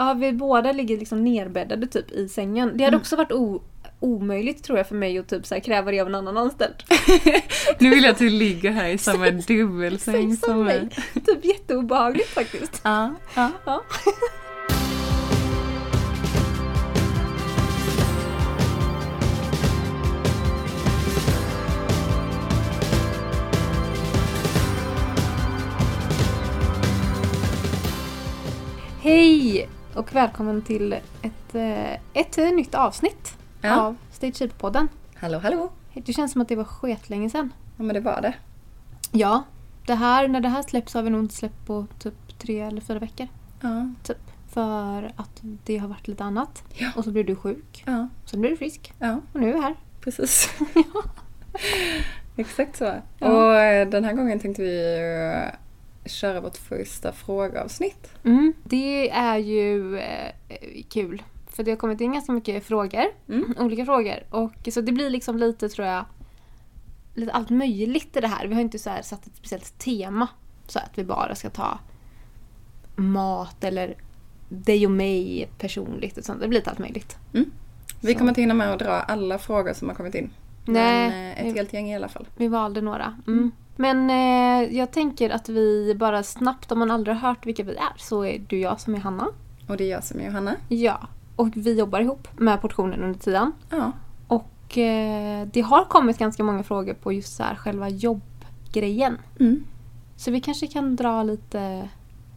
Ja, vi båda ligger liksom nerbäddade typ i sängen. Det hade Mm. också varit o- omöjligt tror jag för mig att typ så här kräva det av en annan anställd. Nu vill jag att du ligger här i samma dubbelsäng som som mig. Typ jätteobehagligt faktiskt. Ja, ja. Ja. Hej och välkommen till ett, eh, ett nytt avsnitt Ja. av Stage Shape-podden. Hallå, hallå. Det känns som att det var skitlänge sedan. Ja, men det var det. Ja, det här, när det här släpps har vi nog inte släppt på typ tre eller fyra veckor. Ja, Typ. För att det har varit lite annat. Ja. Och så blev du sjuk. ja, Sen blev du frisk. ja. Och nu är vi här. Precis. Exakt så. Ja. Och eh, den här gången tänkte vi köra vårt första frågeavsnitt. Mm. Det är ju eh, kul. För det har kommit in ganska mycket frågor. Mm. Olika frågor. Och så det blir liksom lite, tror jag, lite allt möjligt i det här. Vi har inte så här satt ett speciellt tema. Så att vi bara ska ta mat eller dig och mig personligt. Och sånt. Det blir lite allt möjligt. Vi Så. kommer inte hinna med att dra alla frågor som har kommit in. Nej. Men eh, ett helt gäng i alla fall. Vi valde några. Mm. Men eh, jag tänker att vi bara snabbt, om man aldrig har hört vilka vi är, så är du jag som är Hanna. Och det är jag som är Johanna. Ja. Och vi jobbar ihop med portionen under tiden. Ja. Och eh, det har kommit ganska många frågor på just så här själva jobbgrejen. Mm. Så vi kanske kan dra lite,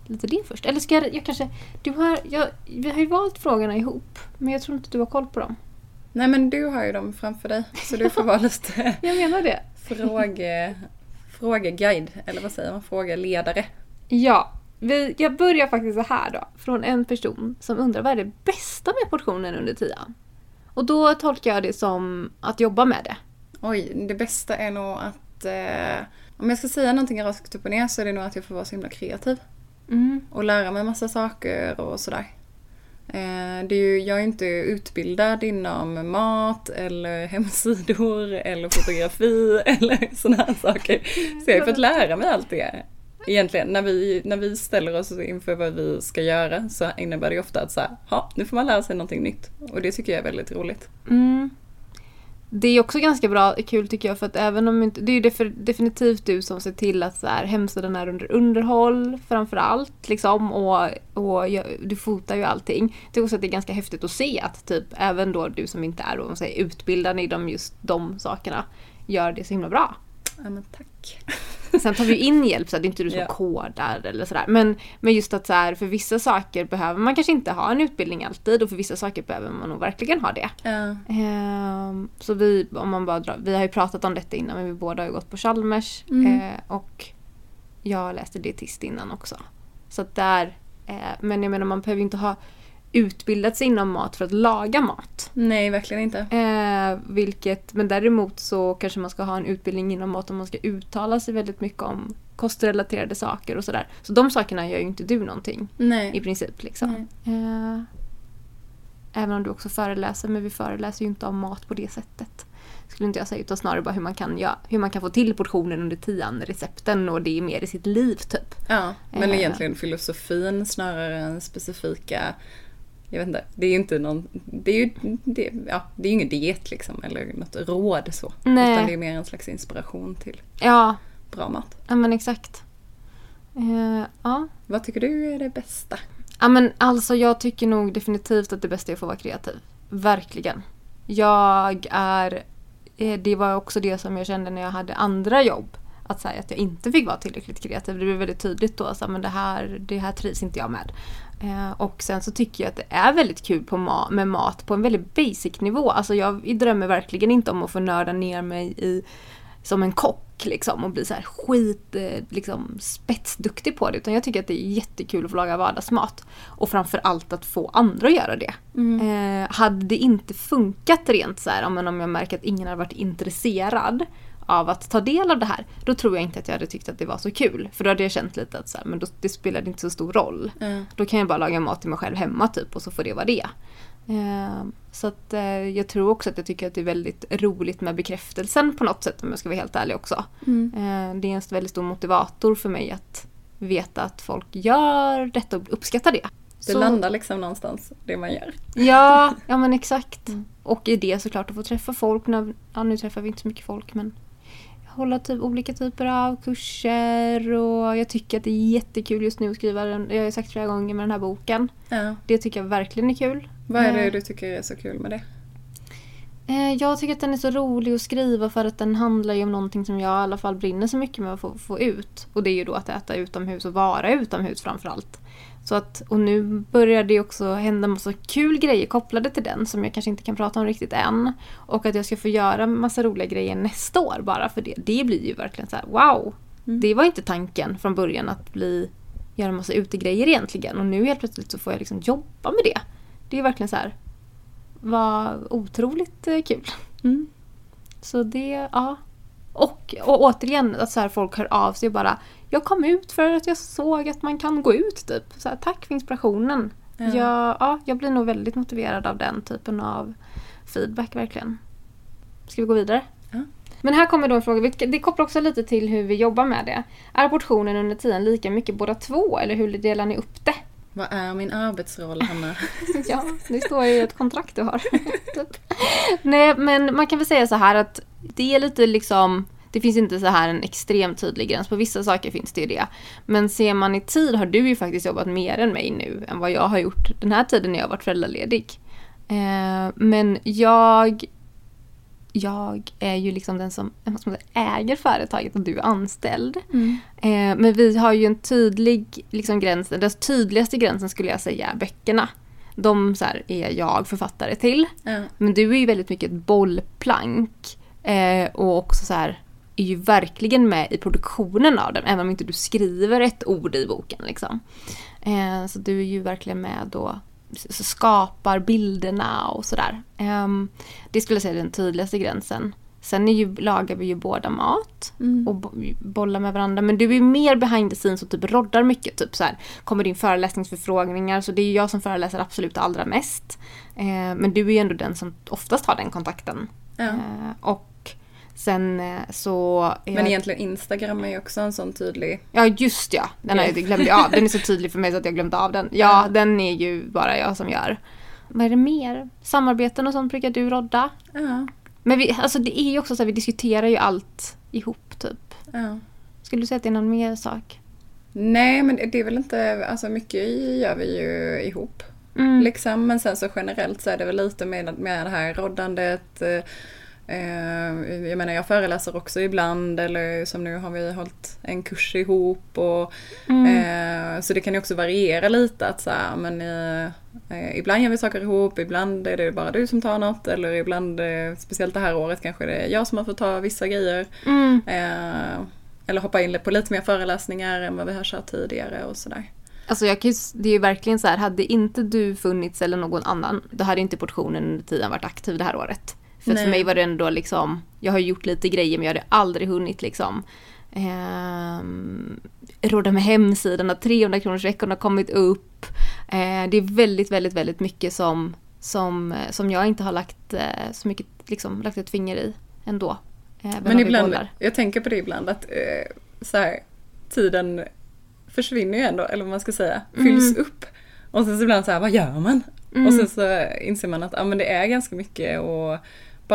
lite det först. Eller ska jag, jag kanske... Du har, jag, vi har ju valt frågorna ihop. Men jag tror inte du har koll på dem. Nej men du har ju dem framför dig. Så du får vara lite Jag menar det. fråge, frågeguide. Eller vad säger man? Frågeledare. Ja, vi, jag börjar faktiskt så här då. Från en person som undrar vad är det bästa med portionen under tian? Och då tolkar jag det som att jobba med det. Oj, det bästa är nog att... Eh, om jag ska säga någonting raskt upp och ner så är det nog att jag får vara så himla kreativ. Mm. Och lära mig massa saker och sådär. Eh, det är ju, jag är inte utbildad inom mat eller hemsidor eller fotografi eller sådana här saker. Så jag har ju fått lära mig allt det. Egentligen, när vi, när vi ställer oss inför vad vi ska göra så innebär det ju ofta att så här, ha, nu får man lära sig någonting nytt. Och det tycker jag är väldigt roligt. Mm. Det är också ganska bra, kul tycker jag för att även om inte, det är ju def- definitivt du som ser till att så här, hemsidan är under underhåll framförallt. liksom och, och jag, du fotar ju allting. Jag tycker också att det är ganska häftigt att se att typ även då du som inte är då, säger, utbildad i de, just de sakerna gör det så himla bra. Ja men tack. Sen tar vi in hjälp så att det är inte du som Ja. kodar eller sådär. Men, men just att så här, för vissa saker behöver man kanske inte ha en utbildning alltid och för vissa saker behöver man nog verkligen ha det. Ja. Ehm, så vi, om man bara drar, vi har ju pratat om detta innan men vi båda har ju gått på Chalmers Mm. eh, och jag läste dietist innan också. Så att där, eh, men jag menar man behöver ju inte ha utbildat sig inom mat för att laga mat. Nej, verkligen inte. Eh, vilket, men däremot så kanske man ska ha en utbildning inom mat om man ska uttala sig väldigt mycket om kostrelaterade saker och sådär. Så de sakerna gör ju inte du någonting i Nej. princip. Liksom. Eh, även om du också föreläser, men vi föreläser ju inte om mat på det sättet. Skulle inte jag säga, utan snarare bara hur man kan, ja, hur man kan få till portionen under tian, recepten och det är mer i sitt liv typ. Ja, men Eh. egentligen filosofin snarare än specifika jag vet inte, det är ju inte någon, det är ju det, ja, det är ingen diet liksom eller något råd så. Nej. Utan det är mer en slags inspiration till Ja, bra mat. ja men exakt. Eh, ja. Vad tycker du är det bästa? Ja men alltså jag tycker nog definitivt att det bästa är att få vara kreativ. Verkligen. Jag är... eh, Det var också det som jag kände när jag hade andra jobb. Att, säga att jag inte fick vara tillräckligt kreativ. Det blev väldigt tydligt då. Men det här, det här trivs inte jag med. Eh, och sen så tycker jag att det är väldigt kul på ma- med mat på en väldigt basic nivå. Alltså jag drömmer verkligen inte om att få nörda ner mig i som en kock liksom och bli så här skit eh, liksom spetsduktig på det. Utan jag tycker att det är jättekul att få laga vardagsmat. Och framför allt att få andra att göra det. Eh, hade det inte funkat rent så här, om jag märker att ingen har varit intresserad av att ta del av det här, då tror jag inte att jag hade tyckt att det var så kul. För då hade jag känt lite att så här, men då, det spelade inte så stor roll. Ja. Då kan jag bara laga mat till mig själv hemma typ och så får det vara det. Eh, så att eh, jag tror också att jag tycker att det är väldigt roligt med bekräftelsen på något sätt om jag ska vara helt ärlig också. Mm. Eh, det är en väldigt stor motivator för mig att veta att folk gör detta och uppskattar det. Det Så- landar liksom någonstans, det man gör. Ja, ja men exakt. Mm. Och i det såklart att få träffa folk. När, ja, nu träffar vi inte så mycket folk men hålla typ olika typer av kurser och jag tycker att det är jättekul just nu att skriva den. Jag har sagt flera gånger med den här boken. Ja. Det tycker jag verkligen är kul. Vad är det Eh, du tycker är så kul med det? Eh, Jag tycker att den är så rolig att skriva för att den handlar ju om någonting som jag i alla fall brinner så mycket med att få, få ut. Och det är ju då att äta utomhus och vara utomhus framförallt. Så att, och nu börjar det också hända massa kul grejer kopplade till den som jag kanske inte kan prata om riktigt än. Och att jag ska få göra massa roliga grejer nästa år bara för det. Det blir ju verkligen så här: wow! Mm. Det var inte tanken från början att bli, göra massa utegrejer egentligen. Och nu helt plötsligt så får jag liksom jobba med det. Det är verkligen så här var otroligt eh, kul. Mm. Så det, ja. Och, och återigen att så här folk hör av sig och bara Jag kom ut för att jag såg att man kan gå ut typ. Så här, tack för inspirationen. Ja. Jag, ja, jag blir nog väldigt motiverad av den typen av feedback verkligen. Ska vi gå vidare? Ja. Men här kommer då en fråga, det kopplar också lite till hur vi jobbar med det. Är portionen under tiden lika mycket båda två eller hur delar ni upp det? Vad är min arbetsroll, Hanna? Ja, det står ju ett kontrakt du har. Typ. Nej, men man kan väl säga så här att det är lite liksom det finns inte så här en extremt tydlig gräns. På vissa saker finns det ju det. Men ser man i tid har du ju faktiskt jobbat mer än mig nu än vad jag har gjort den här tiden när jag har varit föräldraledig. Eh, men jag jag är ju liksom den som säga, äger företaget och du är anställd. Mm. Eh, men vi har ju en tydlig liksom, gräns, den tydligaste gränsen skulle jag säga är böckerna. De så här, är jag författare till. Ja. Men du är ju väldigt mycket ett bollplank. Eh, och också så här, är ju verkligen med i produktionen av den, även om inte du skriver ett ord i boken. Liksom. Eh, så du är ju verkligen med s- skapar bilderna och sådär. Eh, det skulle jag säga är den tydligaste gränsen. Sen är ju, lagar vi ju båda mat Mm. och bo- bollar med varandra. Men du är mer behind the scenes och typ roddar mycket. Typ så här, kommer in föreläsningsförfrågningar så det är jag som föreläser absolut allra mest. Eh, men du är ju ändå den som oftast har den kontakten. Ja. Eh, och sen eh, så... Men jag- egentligen Instagram är ju också en sån tydlig... Ja just ja, den, har jag, glömde av. Den är så tydlig för mig så att jag glömde av den. Ja, Ja. den är ju bara jag som gör. Vad är det mer? Samarbeten och sånt brukar du rodda. Ja. Men vi, alltså det är ju också så att vi diskuterar ju allt ihop typ. ja. Skulle du säga att det är någon mer sak? Nej, men det är väl inte... Alltså mycket gör vi ju ihop. Mm. Liksom. Men sen så generellt så är det väl lite med, med det här roddandet. Eh, jag menar jag föreläser också ibland eller som nu har vi hållit en kurs ihop. Och, Mm. eh, så det kan ju också variera lite att så här, men, eh, ibland gör vi saker ihop, ibland är det bara du som tar något eller ibland, eh, speciellt det här året kanske det är jag som har fått ta vissa grejer. Mm. Eh, eller hoppa in på lite mer föreläsningar än vad vi har kört tidigare och sådär. Alltså jag kan det är ju verkligen så här, hade inte du funnits eller någon annan, då hade inte portionen under tiden varit aktiv det här året. För för mig var det ändå liksom, jag har gjort lite grejer men jag hade aldrig hunnit liksom ehm, råda med hemsidan att 300 kronors veckan har kommit upp. Eh, det är väldigt, väldigt, väldigt mycket som, som, eh, som jag inte har lagt eh, så mycket, liksom, lagt ett finger i ändå. Eh, Men ibland, jag tänker på det ibland att eh, så här, tiden försvinner ju ändå, eller vad man ska säga, fylls upp. Och sen så ibland så här, vad gör man? Mm. Och sen så inser man att ja, men det är ganska mycket att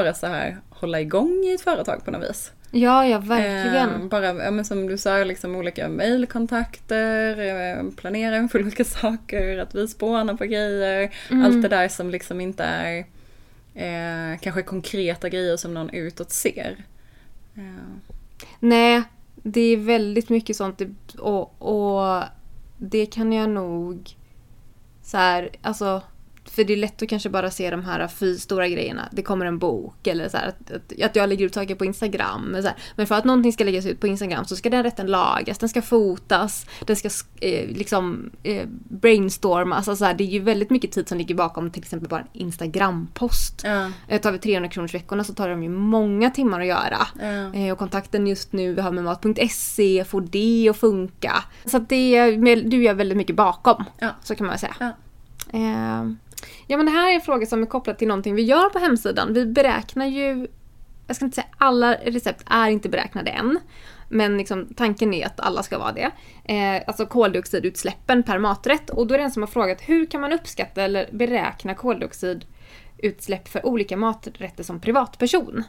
bara så här hålla igång i ett företag på något vis. Ja, ja verkligen. Eh, bara, ja, men som du sa, liksom olika mejlkontakter, eh, planera inför olika saker, att vi spånar på grejer. Mm. Allt det där som liksom inte är eh, kanske konkreta grejer som någon utåt ser. Eh, Nej, det är väldigt mycket sånt och, och det kan jag nog så här, alltså för det är lätt att kanske bara se de här fy stora grejerna. Det kommer en bok eller så här, att, att, att jag lägger ut saker på Instagram. Men, så här. men för att någonting ska läggas ut på Instagram så ska den rätten lagas, den ska fotas, den ska eh, liksom eh, brainstormas. Alltså, så här, det är ju väldigt mycket tid som ligger bakom till exempel bara en Instagram-post. ja, Eh, Tar vi 300 kronors veckorna så tar de ju många timmar att göra. ja. Eh, Och kontakten just nu vi har med mat.se, får det att funka. Så att det du gör väldigt mycket bakom. Ja. Så kan man säga. Ja. Eh, Ja men det här är en fråga som är kopplad till någonting vi gör på hemsidan. Vi beräknar ju, jag ska inte säga alla recept är inte beräknade än. Men liksom, tanken är att alla ska vara det. Eh, alltså koldioxidutsläppen per maträtt. Och då är det en som har frågat hur kan man uppskatta eller beräkna koldioxidutsläpp för olika maträtter som privatperson?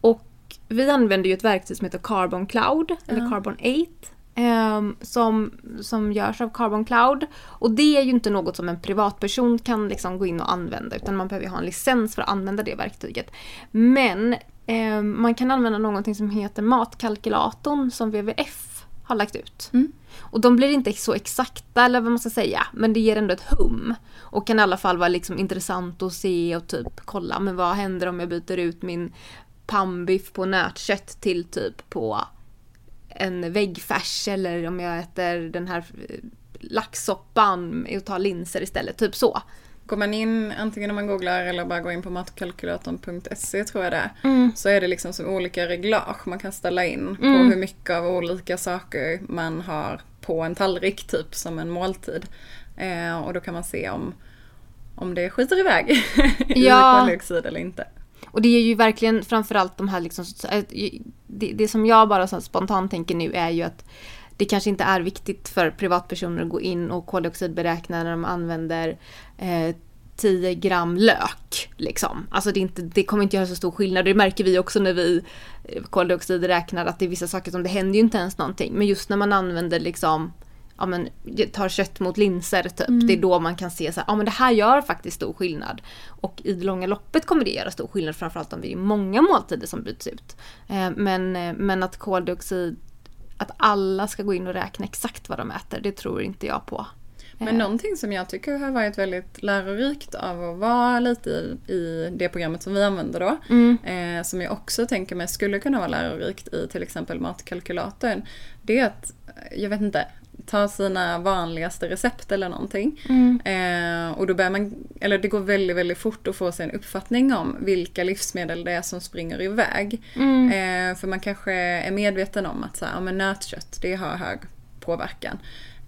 Och vi använder ju ett verktyg som heter Carbon Cloud, eller Carbon 8. Um, som, som görs av Carbon Cloud. Och det är ju inte något som en privatperson kan liksom gå in och använda utan man behöver ha en licens för att använda det verktyget. Men um, man kan använda någonting som heter matkalkylatorn som WWF har lagt ut. Mm. Och de blir inte så exakta eller vad man ska säga, men det ger ändå ett hum. Och kan i alla fall vara liksom intressant att se och typ kolla, men vad händer om jag byter ut min pannbiff på nötkött till typ på en väggfärs eller om jag äter den här eh, laxsoppan och tar linser istället. Typ så. Går man in, antingen om man googlar eller bara går in på matkalkylatorn.se tror jag det är, Mm. så är det liksom som olika reglage man kan ställa in på Mm. hur mycket av olika saker man har på en tallrik typ som en måltid. Eh, och då kan man se om, om det skiter iväg i Ja. koldioxid eller inte. Och det är ju verkligen framförallt de här liksom, eh, det, det som jag bara så spontant tänker nu är ju att det kanske inte är viktigt för privatpersoner att gå in och koldioxidberäkna när de använder eh, 10 gram lök. Liksom. Alltså det, inte, det kommer inte göra så stor skillnad. Det märker vi också när vi eh, koldioxidräknar att det är vissa saker som det händer ju inte ens någonting. Men just när man använder liksom ja, men, tar kött mot linser typ. Det är då man kan se så här, ja men det här gör faktiskt stor skillnad. Och i det långa loppet kommer det göra stor skillnad framförallt om det är många måltider som byts ut. Eh, men, eh, men att koldioxid, att alla ska gå in och räkna exakt vad de äter, det tror inte jag på. Men Eh, någonting som jag tycker har varit väldigt lärorikt av att vara lite i, i det programmet som vi använder då. Mm. Eh, som jag också tänker mig skulle kunna vara lärorikt i till exempel matkalkylatorn. Det är att, jag vet inte, ta sina vanligaste recept eller någonting. Mm. Eh, och då börjar man, eller det går väldigt, väldigt fort att få sig en uppfattning om vilka livsmedel det är som springer iväg. Mm. Eh, för man kanske är medveten om att så här, ja, men nötkött, det har hög påverkan.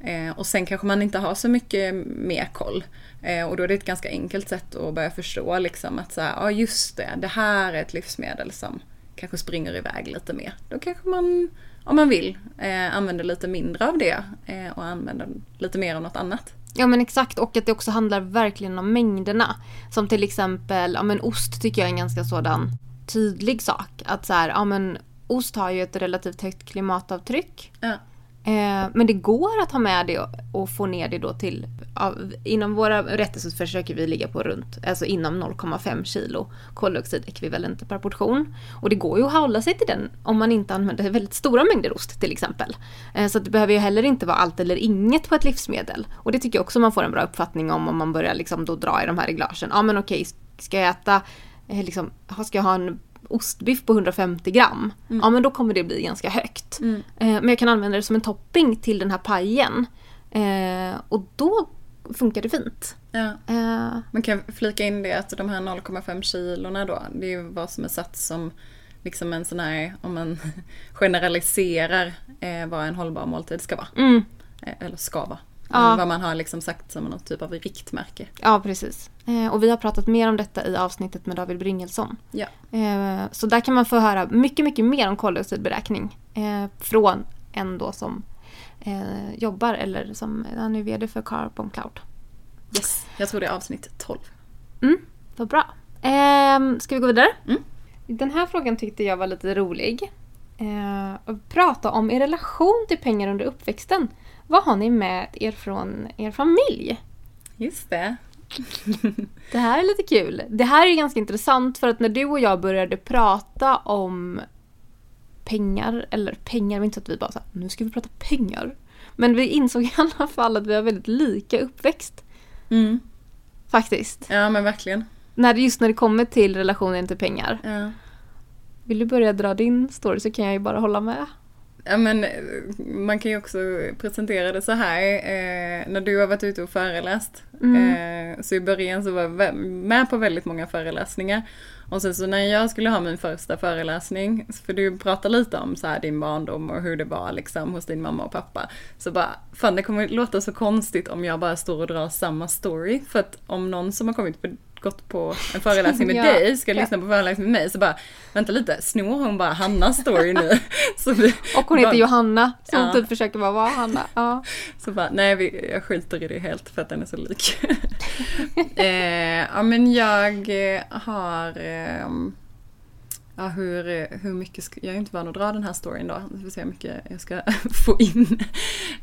Eh, och sen kanske man inte har så mycket mer koll. Eh, och då är det ett ganska enkelt sätt att börja förstå liksom att så här, ja just det, det här är ett livsmedel som kanske springer iväg lite mer. Då kanske man, om man vill, eh, använder lite mindre av det eh, och använder lite mer av något annat. Ja men exakt och att det också handlar verkligen om mängderna. Som till exempel, ja men ost tycker jag är en ganska sådan tydlig sak. Att så här, ja men ost har ju ett relativt högt klimatavtryck. Ja. Eh, men det går att ha med det och, och få ner det då till, Av, inom våra rätter så försöker vi ligga på runt, alltså inom 0,5 kilo koldioxidekvivalenter per portion. Och det går ju att hålla sig till den om man inte använder väldigt stora mängder ost till exempel. Eh, så det behöver ju heller inte vara allt eller inget på ett livsmedel. Och det tycker jag också man får en bra uppfattning om om man börjar liksom då dra i de här reglagen. Ja men okej, ska jag äta, eh, liksom, ska jag ha en ostbiff på 150 gram, ja men då kommer det bli ganska högt. Mm. Eh, men jag kan använda det som en topping till den här pajen. Eh, och då funkar det fint. Ja. Eh, Man kan flika in det att de här 0,5 kilorna då, det är ju vad som är satt som liksom en sån här, om man generaliserar eh, vad en hållbar måltid ska vara. mm, eller ska vara. Ja. Vad man har liksom sagt som någon typ av riktmärke. ja, precis. Eh, och vi har pratat mer om detta i avsnittet med David Bringelsson. Ja. Eh, så där kan man få höra mycket, mycket mer om koldioxidberäkning eh, från en då som jobbar eller som han är VD för Carbon Cloud. Yes. Jag tror det är avsnitt 12. Mm, vad bra. Eh, ska vi gå vidare? Mm. Den här frågan tyckte jag var lite rolig. Eh, prata om er relation till pengar under uppväxten. Vad har ni med er från er familj? Just det. Det här är lite kul. Det här är ganska intressant för att när du och jag började prata om pengar, eller pengar, var inte så att vi bara sa nu ska vi prata pengar. Men vi insåg i alla fall att vi har väldigt lika uppväxt. Mm. Faktiskt. Ja men verkligen. När just när det kommer till relationen till pengar. Ja. Vill du börja dra din story så kan jag ju bara hålla med. Ja men eh, man kan ju också presentera det så här. Eh, när du har varit ute och föreläst. Eh, så i början så var jag med på väldigt många föreläsningar. Och sen så när jag skulle ha min första föreläsning. För du pratar lite om så här din barndom och hur det var liksom hos din mamma och pappa. Så bara, fan det kommer låta så konstigt om jag bara står och drar samma story. För att om någon som har kommit på gått på en föreläsning med Ja. dig, ska Ja. lyssna på föreläsning med mig, så bara, vänta lite, snor hon bara Hannas story nu? vi, Och hon heter bara- Johanna, så hon Ja. typ försöker bara vara Hanna. Ja. Så bara, nej vi, jag skiter i det helt för att den är så lik. eh, ja men jag eh, har, ehm, ja hur, eh, hur mycket, ska, jag är inte van att dra den här storyn då, vi får se hur mycket jag ska få in.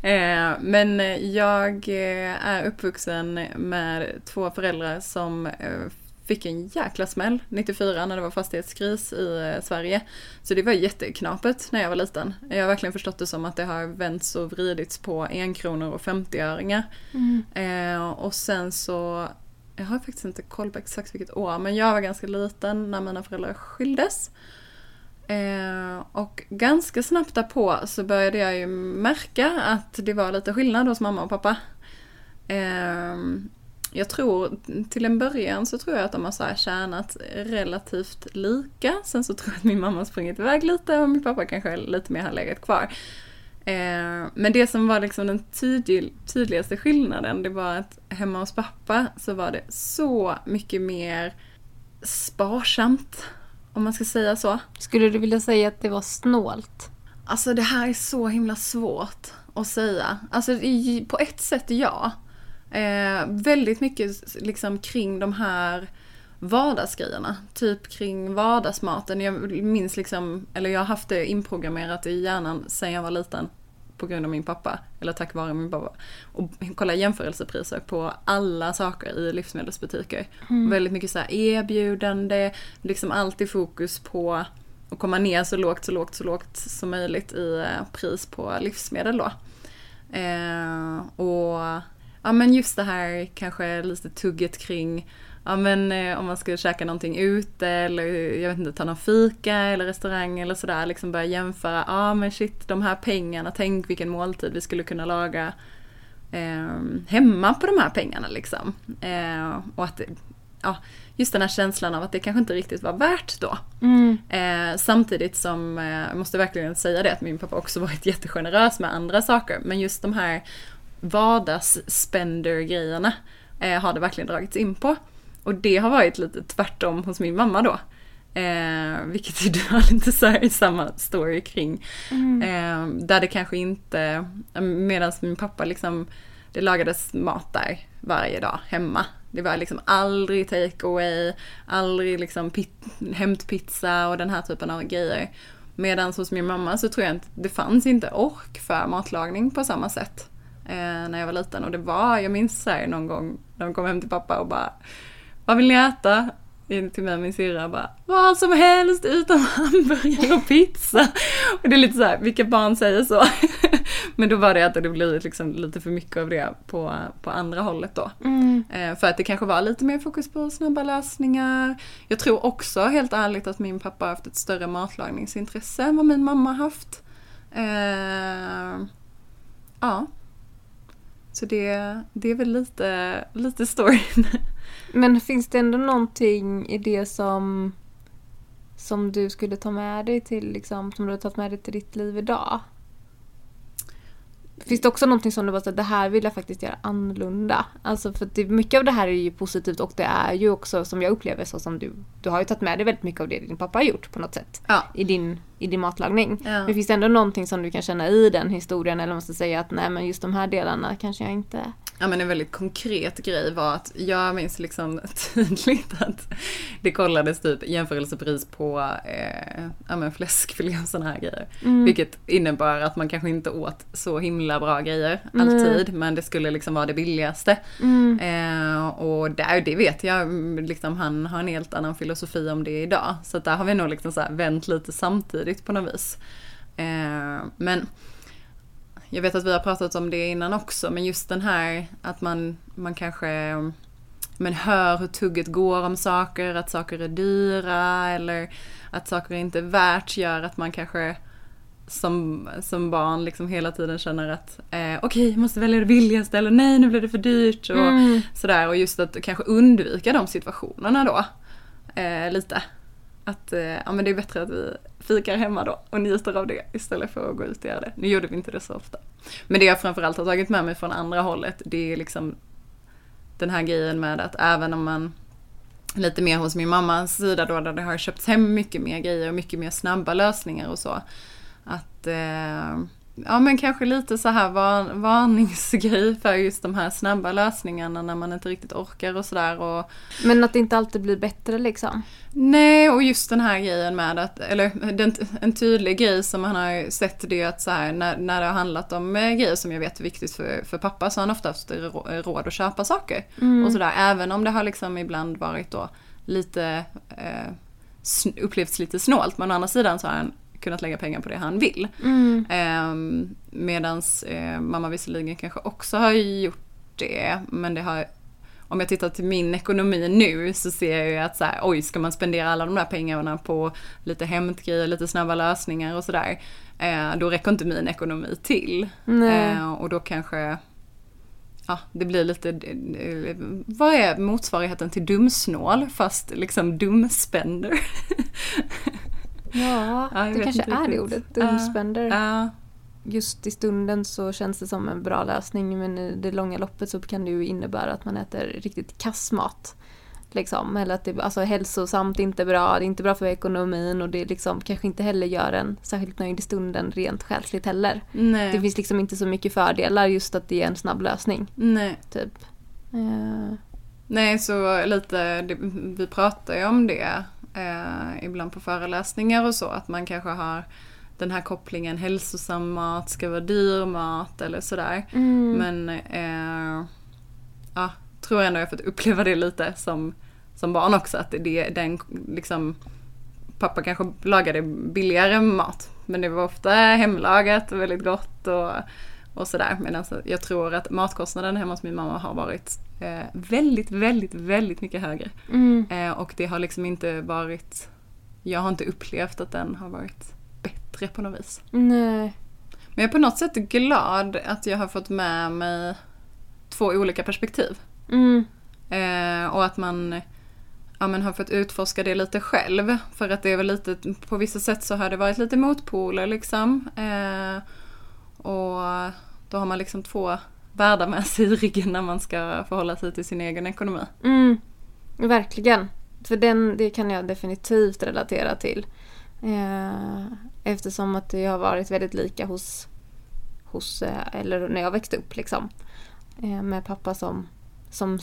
Eh, men jag eh, är uppvuxen med två föräldrar som fick en jäkla smäll 94 när det var fastighetskris i Sverige. Så det var jätteknapert när jag var liten. Jag har verkligen förstått det som att det har vänts och vridits på enkronor och 50-öringar. Mm. Och sen så, jag har faktiskt inte koll på exakt vilket år, men jag var ganska liten när mina föräldrar skildes. Eh, och ganska snabbt därpå så började jag ju märka att det var lite skillnad hos mamma och pappa. Eh, jag tror, till en början så tror jag att de har så här tjänat relativt lika. Sen så tror jag att min mamma har sprungit iväg lite och min pappa kanske lite mer har legat kvar. Eh, men det som var liksom den tydlig, tydligaste skillnaden det var att hemma hos pappa så var det så mycket mer sparsamt. Om man ska säga så. Skulle du vilja säga att det var snålt? Alltså det här är så himla svårt att säga. Alltså i, på ett sätt ja. Eh, väldigt mycket liksom kring de här vardagsgrejerna. Typ kring vardagsmaten. Jag minns liksom, eller jag har haft det inprogrammerat i hjärnan sen jag var liten. På grund av min pappa, eller tack vare min pappa. Och kolla jämförelsepriser på alla saker i livsmedelsbutiker. Väldigt mycket så erbjudande, liksom alltid fokus på att komma ner så lågt, så lågt, så lågt som möjligt i eh, pris på livsmedel då. Eh, och ja men just det här kanske lite tugget kring Ja men eh, om man ska käka någonting ute eller jag vet inte, ta någon fika eller restaurang eller sådär. Liksom börja jämföra, ja ah, men shit de här pengarna, tänk vilken måltid vi skulle kunna laga eh, hemma på de här pengarna liksom. Eh, och att, ja, just den här känslan av att det kanske inte riktigt var värt då. Mm. Eh, samtidigt som, eh, jag måste verkligen säga det, att min pappa också varit jättegenerös med andra saker. Men just de här vardagsspender-grejerna eh, har det verkligen dragits in på. Och det har varit lite tvärtom hos min mamma då. Eh, vilket du har lite så här samma story kring. Eh, där det kanske inte, medan min pappa liksom, det lagades mat där varje dag hemma. Det var liksom aldrig take away, aldrig liksom pit, hämtpizza och den här typen av grejer. Medan hos min mamma så tror jag inte, det fanns inte ork för matlagning på samma sätt. Eh, när jag var liten och det var, jag minns så här någon gång när de kom hem till pappa och bara Vad vill ni äta? Till mig och min syrra bara Vad som helst utom hamburgare och pizza. Och det är lite så här, vilka barn säger så? Men då var det att det blivit liksom lite för mycket av det på, på andra hållet då. Mm. Eh, För att det kanske var lite mer fokus på snabba lösningar. Jag tror också helt ärligt att min pappa har haft ett större matlagningsintresse än vad min mamma haft. Eh, ja. Så det, det är väl lite, lite storyn. Men finns det ändå någonting i det som som du skulle ta med dig till liksom, som du har tagit med dig till ditt liv idag? Finns det också någonting som du bara säger det här vill jag faktiskt göra annorlunda? Alltså för att det, mycket av det här är ju positivt och det är ju också som jag upplever så som du, du har ju tagit med dig väldigt mycket av det din pappa har gjort på något sätt. Ja. I din, i din matlagning. Ja. Men finns det ändå någonting som du kan känna i den historien eller måste säga att nej men just de här delarna kanske jag inte... Ja men en väldigt konkret grej var att jag minns liksom tydligt att det kollades typ jämförelsepris på eh, ja, men fläskfilé och sådana här grejer. Vilket innebar att man kanske inte åt så himla bra grejer alltid men det skulle liksom vara det billigaste. Eh, och där, det vet jag, mm, liksom, han har en helt annan filosofi om det idag. Så där har vi nog liksom så vänt lite samtidigt på något vis. Eh, men jag vet att vi har pratat om det innan också, men just den här att man, man kanske men hör hur tugget går om saker, att saker är dyra eller att saker inte är värt gör att man kanske som, som barn liksom hela tiden känner att eh, okej, jag måste välja det billigaste eller nej, nu blir det för dyrt och Mm. sådär. Och just att kanske undvika de situationerna då. Eh, lite. Att eh, ja, men det är bättre att vi fikar hemma då och njuter av det istället för att gå ut och göra det. Nu gjorde vi inte det så ofta. Men det jag framförallt har tagit med mig från andra hållet det är liksom den här grejen med att även om man lite mer hos min mammas sida då där det har köpts hem mycket mer grejer och mycket mer snabba lösningar och så. Att eh, ja men kanske lite så här var, varningsgrej för just de här snabba lösningarna när man inte riktigt orkar och sådär. Men att det inte alltid blir bättre liksom? Nej, och just den här grejen med att, eller den, en tydlig grej som man har sett det är att så här, när, när det har handlat om eh, grejer som jag vet är viktigt för, för pappa så har han ofta haft råd att köpa saker. Mm. Och sådär, även om det har liksom ibland varit då lite, eh, upplevts lite snålt. Men å andra sidan så har han kunnat lägga pengar på det han vill. Mm. Eh, medans eh, mamma visserligen kanske också har gjort det, men det har om jag tittar till min ekonomi nu så ser jag ju att så här, oj, ska man spendera alla de där pengarna på lite hämtgrejer, lite snabba lösningar och sådär. Eh, då räcker inte min ekonomi till. Eh, och då kanske, ja, det blir lite, eh, vad är motsvarigheten till dumsnål fast liksom dumspender? Ja, ja det kanske är det ordet. Dumspender. Uh, uh. Just i stunden så känns det som en bra lösning men i det långa loppet så kan det ju innebära att man äter riktigt kass mat. Liksom. Eller att det är alltså, hälsosamt inte bra, det är inte bra för ekonomin och det liksom kanske inte heller gör en särskilt nöjd i stunden rent själsligt heller. Nej. Det finns liksom inte så mycket fördelar just att det är en snabb lösning. Nej. Typ. Uh. Nej, så lite, vi pratar ju om det eh, ibland på föreläsningar och så, att man kanske har den här kopplingen hälsosam mat ska vara dyr mat eller sådär. Mm. Men eh, ja, tror ändå jag fått uppleva det lite som, som barn också. Att det, den liksom, pappa kanske lagade billigare mat. Men det var ofta hemlagat och väldigt gott och, och sådär. Men alltså, jag tror att matkostnaden hemma hos min mamma har varit eh, väldigt, väldigt, väldigt mycket högre. Mm. Eh, och det har liksom inte varit, jag har inte upplevt att den har varit bättre på något vis. Nej. Men jag är på något sätt glad att jag har fått med mig två olika perspektiv. Mm. Eh, och att man ja, men har fått utforska det lite själv. För att det är väl lite, på vissa sätt så har det varit lite motpoler liksom. Eh, och då har man liksom två världar med sig i ryggen när man ska förhålla sig till sin egen ekonomi. Mm, verkligen. För den, det kan jag definitivt relatera till. Eh, eftersom att det har varit väldigt lika hos, hos eh, eller när jag växte upp liksom. Eh, med pappa som, som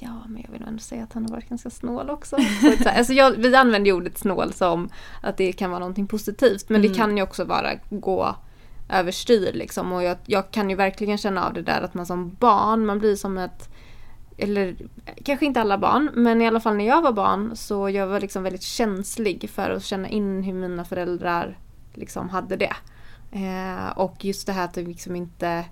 Ja, men jag vill ändå säga att han har varit ganska snål också. alltså jag, vi använder ju ordet snål som att det kan vara någonting positivt. Men mm. det kan ju också bara gå överstyr liksom. Och jag, jag kan ju verkligen känna av det där att man som barn, man blir som ett eller kanske inte alla barn, men i alla fall när jag var barn så jag var liksom väldigt känslig för att känna in hur mina föräldrar liksom hade det. Eh, och just det här att jag liksom inte,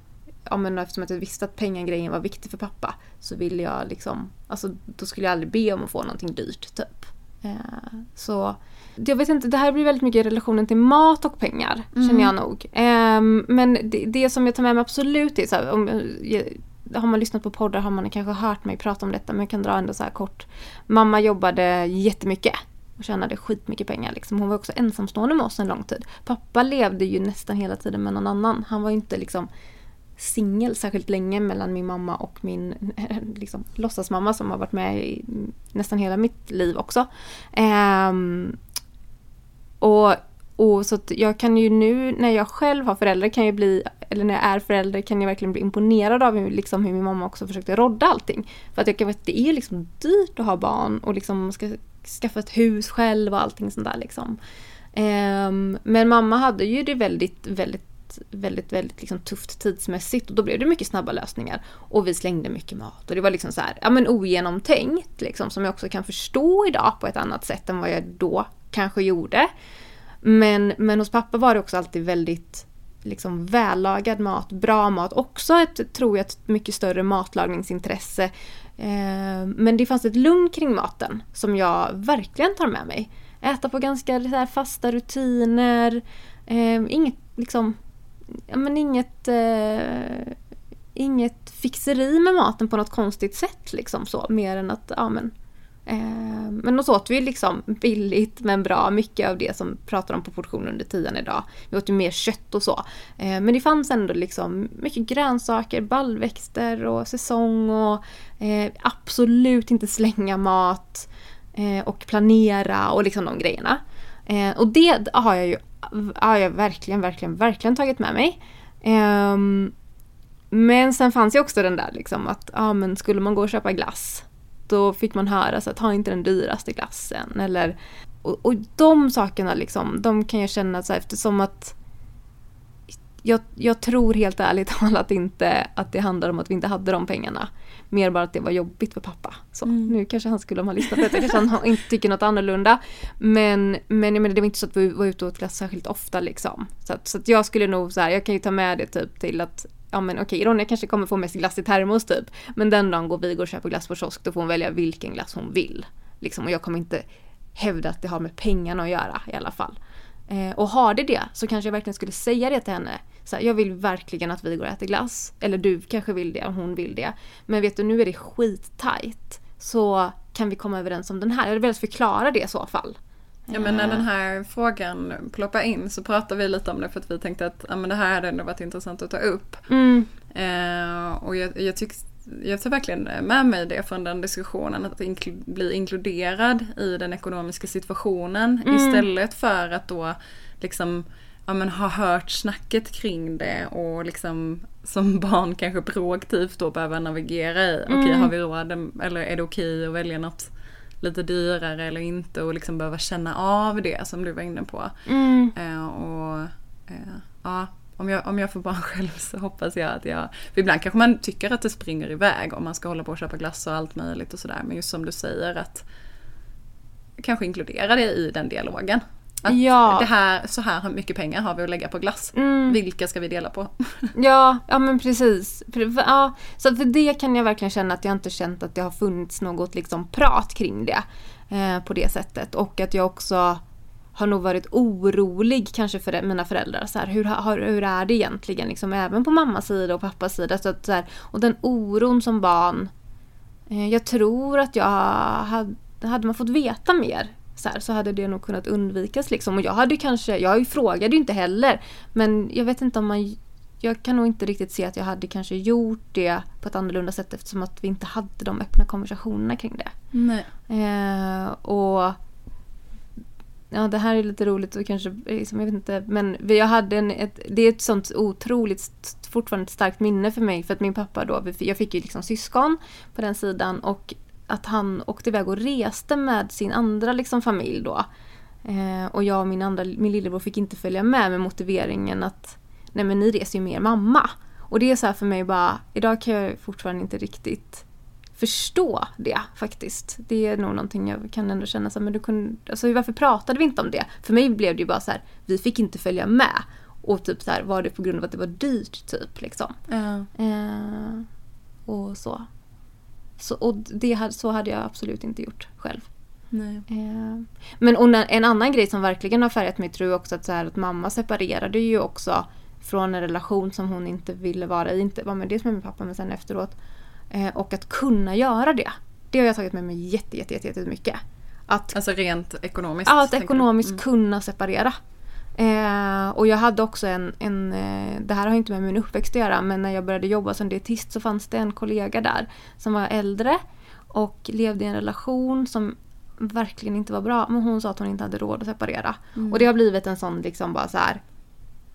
ja men eftersom jag visste att pengagrejen var viktig för pappa så ville jag liksom, alltså då skulle jag aldrig be om att få någonting dyrt typ. Eh, så jag vet inte, det här blir väldigt mycket i relationen till mat och pengar, mm. känner jag nog. Um, men det, det, som jag tar med mig absolut är så här, om, har man lyssnat på poddar har man kanske hört mig prata om detta men jag kan dra ändå så här kort. Mamma jobbade jättemycket och tjänade skitmycket pengar. Liksom. Hon var också ensamstående med oss en lång tid. Pappa levde ju nästan hela tiden med någon annan. Han var inte liksom singel särskilt länge mellan min mamma och min liksom, låtsasmamma som har varit med i nästan hela mitt liv också. Um, och, och så jag kan ju nu när jag själv har föräldrar kan jag bli, eller när jag är förälder kan jag verkligen bli imponerad av hur, liksom, hur min mamma också försökte rodda allting. För att jag kan det är liksom dyrt att ha barn och liksom ska skaffa ett hus själv och allting sånt där liksom. Um, men mamma hade ju det väldigt, väldigt väldigt, väldigt liksom tufft tidsmässigt och då blev det mycket snabba lösningar. Och vi slängde mycket mat och det var liksom så här, ja men ogenomtänkt liksom som jag också kan förstå idag på ett annat sätt än vad jag då kanske gjorde. Men, men hos pappa var det också alltid väldigt liksom vällagad mat, bra mat. Också ett, tror jag, ett mycket större matlagningsintresse. Eh, men det fanns ett lugn kring maten som jag verkligen tar med mig. Äta på ganska fasta rutiner. Eh, inget liksom, ja men inget eh, inget fixeri med maten på något konstigt sätt liksom så. Mer än att, ja men Eh, men då åt vi liksom billigt men bra, mycket av det som pratar om på portionen under tian idag. Vi åt ju mer kött och så. Eh, men det fanns ändå liksom mycket grönsaker, baljväxter och säsong och eh, absolut inte slänga mat eh, och planera och liksom de grejerna. Eh, och det har jag ju har jag verkligen, verkligen, verkligen tagit med mig. Eh, men sen fanns ju också den där liksom att ja, men skulle man gå och köpa glass då fick man höra så att ta inte den dyraste glassen eller och, och de sakerna liksom, de kan jag känna så här, eftersom att jag, jag, tror helt ärligt talat inte att det handlar om att vi inte hade de pengarna. Mer bara att det var jobbigt för pappa. Så, mm. Nu kanske han skulle ha listat detta, kanske han inte tycker något annorlunda. Men, men jag menar, det var inte så att vi var ute och åt glass särskilt ofta liksom. Så, att, så att jag skulle nog så här, jag kan ju ta med det typ till att ja men okej, Ronja kanske kommer få mest glass i termos typ. Men den dagen går vi och köper glass på kiosk, då får hon välja vilken glass hon vill. Liksom, och jag kommer inte hävda att det har med pengarna att göra i alla fall. Eh, och har det det så kanske jag verkligen skulle säga det till henne. Så här, jag vill verkligen att vi går och äter glass. Eller du kanske vill det, hon vill det. Men vet du, nu är det skittajt. Så kan vi komma överens om den här. Jag hade velat förklara det i så fall. Ja men när den här frågan ploppar in så pratar vi lite om det för att vi tänkte att ja, men det här hade ändå varit intressant att ta upp. Mm. Eh, och jag, jag, tyck, jag tar verkligen med mig det från den diskussionen att inkl bli inkluderad i den ekonomiska situationen mm. istället för att då liksom ja, men ha hört snacket kring det och liksom som barn kanske proaktivt då behöva navigera i. Mm. Okej, okay, har vi råd eller är det okej okay att välja något lite dyrare eller inte och liksom behöva känna av det som du var inne på. Mm. Eh, och eh, ja, om jag, om jag får barn själv så hoppas jag att jag... För ibland kanske man tycker att det springer iväg om man ska hålla på och köpa glass och allt möjligt och sådär. Men just som du säger att kanske inkludera det i den dialogen. Att ja. det här, så här mycket pengar har vi att lägga på glass. Mm. Vilka ska vi dela på? ja, ja men precis. Ja, så för det kan jag verkligen känna att jag inte känt att det har funnits något liksom prat kring det. Eh, på det sättet. Och att jag också har nog varit orolig kanske för mina föräldrar. Så här, hur, hur är det egentligen? Liksom, även på mammas sida och pappas sida. Så att, så här, och den oron som barn. Eh, jag tror att jag hade, hade man fått veta mer så, här, så hade det nog kunnat undvikas. Liksom. Och jag hade kanske, jag frågade ju inte heller. Men jag vet inte om man jag kan nog inte riktigt se att jag hade kanske gjort det på ett annorlunda sätt eftersom att vi inte hade de öppna konversationerna kring det. Nej. Eh, och Ja, det här är lite roligt och kanske, liksom, jag vet inte, men jag hade en, ett, det är ett sånt otroligt, fortfarande ett starkt minne för mig för att min pappa då, jag fick ju liksom syskon på den sidan och att han åkte iväg och reste med sin andra liksom, familj då. Eh, och jag och min, andra, min lillebror fick inte följa med med motiveringen att nej men ni reser ju mer mamma. Och det är så här för mig bara, idag kan jag fortfarande inte riktigt förstå det faktiskt. Det är nog någonting jag kan ändå känna så här, men du kunde, alltså varför pratade vi inte om det? För mig blev det ju bara så här, vi fick inte följa med. Och typ så här, var det på grund av att det var dyrt typ liksom. Uh. Eh, och så. Så, och det, så hade jag absolut inte gjort själv. Eh, men och en annan grej som verkligen har färgat mig tror jag också att, så här, att mamma separerade ju också från en relation som hon inte ville vara i. Inte var med dels med min pappa men sen efteråt. Eh, och att kunna göra det. Det har jag tagit med mig jätte, jätte, jätte, jätte mycket. Att, alltså rent ekonomiskt? Ja, att ekonomiskt mm. kunna separera. Eh, och jag hade också en, en eh, det här har inte med min uppväxt att göra, men när jag började jobba som dietist så fanns det en kollega där som var äldre och levde i en relation som verkligen inte var bra. Men hon sa att hon inte hade råd att separera. Mm. Och det har blivit en sån liksom bara så här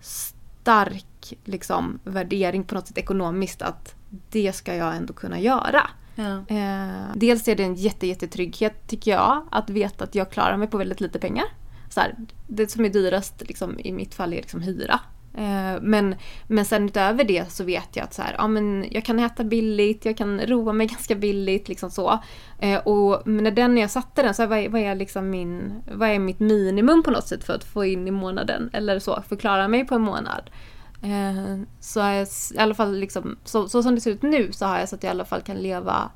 stark liksom värdering på något sätt ekonomiskt att det ska jag ändå kunna göra. Ja. Eh, dels är det en jätte, jättetrygghet tycker jag att veta att jag klarar mig på väldigt lite pengar så här, det som är dyrast liksom, i mitt fall är liksom hyra. Eh, men, men sen utöver det så vet jag att så här, ja, men jag kan äta billigt, jag kan roa mig ganska billigt. Liksom så. Eh, och när, den, när jag satte den, så här, vad, är, vad, är liksom min, vad är mitt minimum på något sätt för att få in i månaden? Eller så, förklara mig på en månad. Eh, så jag, i alla fall liksom, så, så som det ser ut nu så har jag så att jag i alla fall kan leva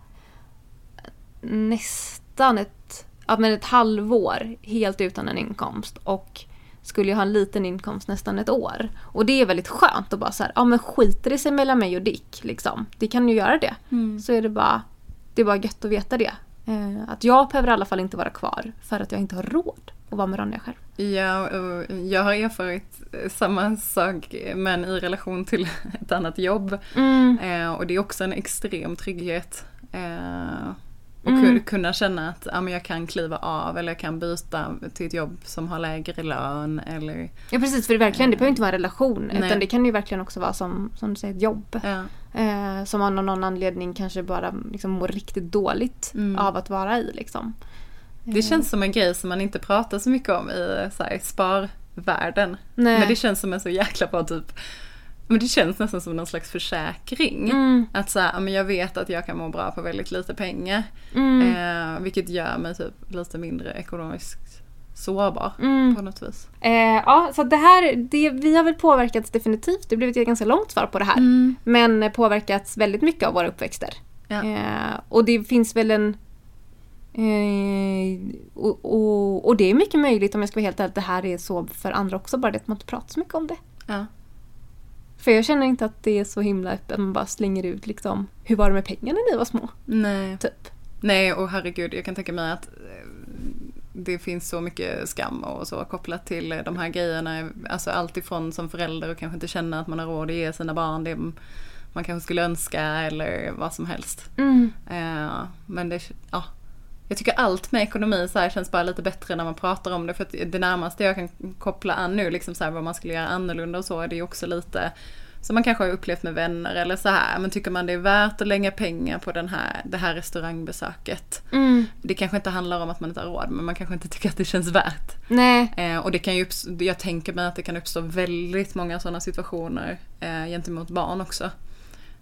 nästan ett ja, men ett halvår helt utan en inkomst och skulle jag ha en liten inkomst nästan ett år. Och det är väldigt skönt att bara så här, ja men skiter det sig mellan mig och Dick liksom. Det kan ju göra det. Mm. Så är det bara, det är bara gött att veta det. Eh, att jag behöver i alla fall inte vara kvar för att jag inte har råd att vara med Ronja själv. Ja, och jag har erfarit samma sak men i relation till ett annat jobb. Mm. Eh, och det är också en extrem trygghet. Eh, och Mm. ku- kunna känna att ja, men jag kan kliva av eller jag kan byta till ett jobb som har lägre lön eller Ja precis, för det, verkligen, det behöver inte vara en relation Nej. utan det kan ju verkligen också vara som, som du säger ett jobb. ja. Eh, som av någon anledning kanske bara liksom mår riktigt dåligt Mm. av att vara i. Liksom. Det känns som en grej som man inte pratar så mycket om i så här, sparvärlden. Nej. Men det känns som en så jäkla bra typ, men det känns nästan som någon slags försäkring. Mm, Att så här, men jag vet att jag kan må bra på väldigt lite pengar. mm, Eh, vilket gör mig typ lite mindre ekonomiskt sårbar mm. på något vis. Eh, ja, så det här, det, vi har väl påverkats definitivt. Det blev ett ganska långt svar på det här. Men påverkats väldigt mycket av våra uppväxter. Ja. Eh, och det finns väl en... Eh, och, och, och det är mycket möjligt om jag ska vara helt ärlig det här är så för andra också. Bara det att man inte pratar så mycket om det. Ja. För jag känner inte att det är så himla öppet. Man bara slänger ut liksom. Hur var det med pengarna när ni var små? Nej. Typ. Nej, och herregud, jag kan tänka mig att eh, det finns så mycket skam och så kopplat till eh, de här grejerna. Alltså allt ifrån som förälder och kanske inte känna att man har råd att ge sina barn det man kanske skulle önska eller vad som helst. Mm. Men det, ja. Jag tycker allt med ekonomi så här känns bara lite bättre när man pratar om det. För att det närmaste jag kan koppla an nu, liksom så här, vad man skulle göra annorlunda och så, är det ju också lite som man kanske har upplevt med vänner eller så här. Men tycker man det är värt att lägga pengar på den här, det här restaurangbesöket? Mm. Det kanske inte handlar om att man inte har råd, men man kanske inte tycker att det känns värt. Nej. Eh, och det kan ju jag tänker mig att det kan uppstå väldigt många sådana situationer eh, gentemot barn också.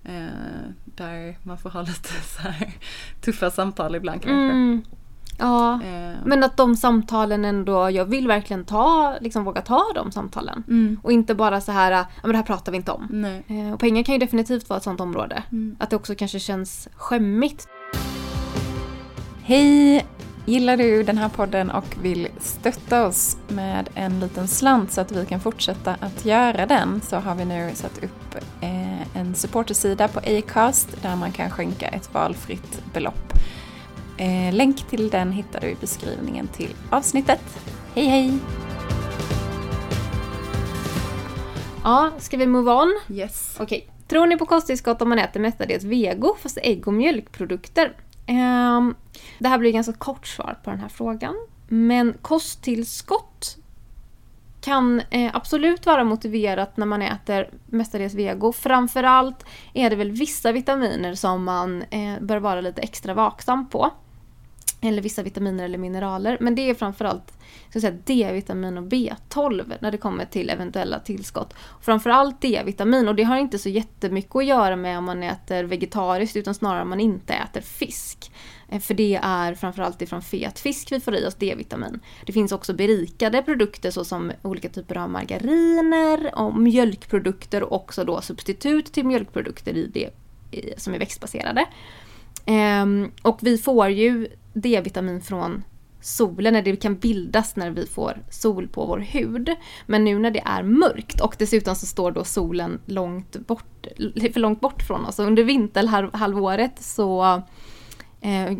Eh, där man får ha lite så här tuffa samtal ibland kanske. Mm. Ja. Eh, Men att de samtalen ändå, jag vill verkligen ta, liksom våga ta de samtalen. mm, Och inte bara så här, ja men det här pratar vi inte om. nej. Eh, Och pengar kan ju definitivt vara ett sånt område. Mm. Att det också kanske känns skämmigt. Hej! Gillar du den här podden och vill stötta oss med en liten slant så att vi kan fortsätta att göra den så har vi nu satt upp eh, en supportersida på Acast där man kan skänka ett valfritt belopp. Eh, länk till den hittar du i beskrivningen till avsnittet. Hej hej! Ja, ska vi move on? Yes. Okej. Tror ni på kosttillskott om man äter mestadels vego fast ägg och mjölkprodukter? Um, det här blir ganska kort svar på den här frågan. Men kosttillskott kan eh, absolut vara motiverat när man äter mestadels vego. Framförallt är det väl vissa vitaminer som man eh, bör vara lite extra vaksam på. Eller vissa vitaminer eller mineraler. Men det är framförallt D-vitamin och B12 när det kommer till eventuella tillskott. Framförallt D-vitamin och det har inte så jättemycket att göra med om man äter vegetariskt utan snarare om man inte äter fisk. Eh, för det är framförallt ifrån fet fisk vi får i oss D-vitamin. Det finns också berikade produkter såsom olika typer av margariner och mjölkprodukter och också då substitut till mjölkprodukter i det i- som är växtbaserade. Ehm, och vi får ju D-vitamin från solen, när det kan bildas när vi får sol på vår hud. Men nu när det är mörkt och dessutom så står då solen långt bort, för långt bort från oss. Under vinterhalvåret så eh,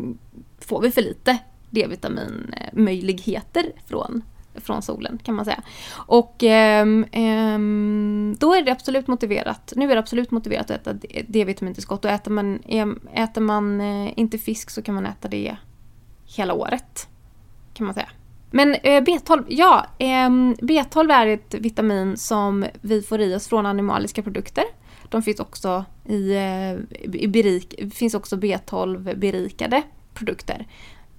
får vi för lite D-vitaminmöjligheter från, från solen kan man säga. Och eh, eh, då är det absolut motiverat. Nu är det absolut motiverat att äta D-vitamintillskott. och äter man, äter man eh, inte fisk så kan man äta det hela året. Kan man säga. Men eh, B12, ja. Ehm, B12 är ett vitamin som vi får i oss från animaliska produkter. De finns också i, eh, i berik, finns också B12-berikade produkter.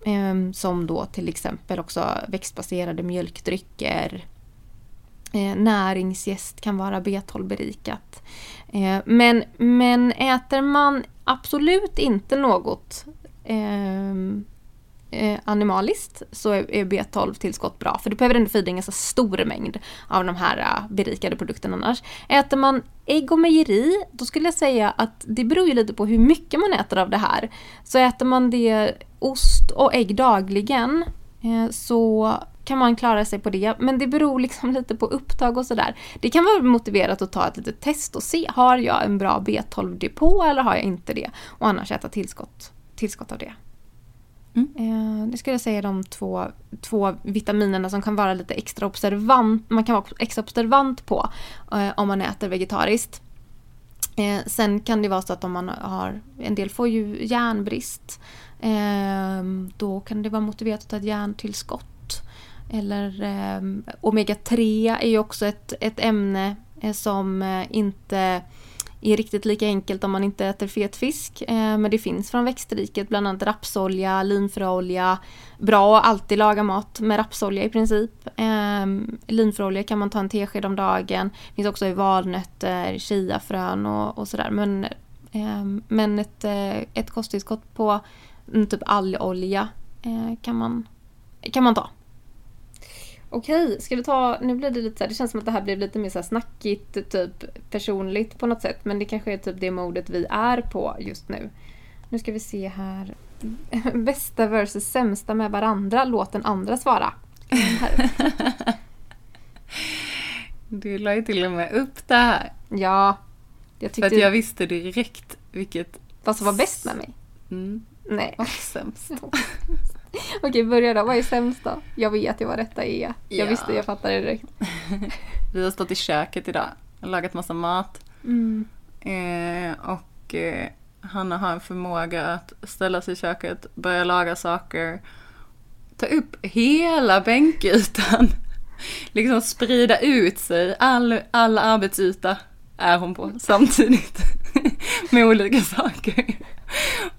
Ehm, som då till exempel också växtbaserade mjölkdrycker. Eh, näringsgäst näringsjäst kan vara B12-berikat. Men, men äter man absolut inte något ehm, eh, animaliskt så är, är B12-tillskott bra. För du behöver ändå få i dig en ganska stor mängd av de här eh, berikade produkterna annars. Äter man ägg och mejeri, då skulle jag säga att det beror ju lite på hur mycket man äter av det här. Så äter man det ost och ägg dagligen eh, så kan man klara sig på det. Men det beror liksom lite på upptag och sådär. Det kan vara motiverat att ta ett litet test och se. Har jag en bra B12-depå eller har jag inte det? Och annars äta tillskott, tillskott av det. Mm. Eh, det skulle jag säga är de två, två vitaminerna som kan vara lite extra observant, man kan vara extra observant på eh, om man äter vegetariskt. Eh, sen kan det vara så att om man har, en del får ju järnbrist. Då kan det vara motiverat att ta ett järntillskott. Eller omega-3 är ju också ett, ett ämne som inte är riktigt lika enkelt om man inte äter fet fisk. Eh, men det finns från växtriket, bland annat rapsolja, linfröolja. Bra att alltid laga mat med rapsolja i princip. Eh, linfröolja kan man ta en tesked om dagen. Det finns också i valnötter, chiafrön och, och sådär. Men, eh, men ett, ett kosttillskott på mm, typ algolja kan, man, kan man ta. Okej, ska vi ta, nu blir det lite så här, det känns som att det här blev lite mer så snackigt, typ personligt på något sätt. Men det kanske är typ det modet vi är på just nu. Nu ska vi se här. Bästa versus sämsta med varandra, låt den andra svara. Du la ju till och med upp det här. Ja. Jag För att tyckte jag visste direkt vilket vad som var bäst med mig. mm, Nej. och sämst. Okej, börja då. Vad är sämst då? Jag vet ju vad detta är. Jag Ja. visste, jag fattade det direkt. Vi har stått i köket idag och lagat massa mat. Mm. Eh, och eh, Hanna har en förmåga att ställa sig i köket, börja laga saker, ta upp hela bänkytan, liksom sprida ut sig, all, all arbetsyta är hon på samtidigt med olika saker.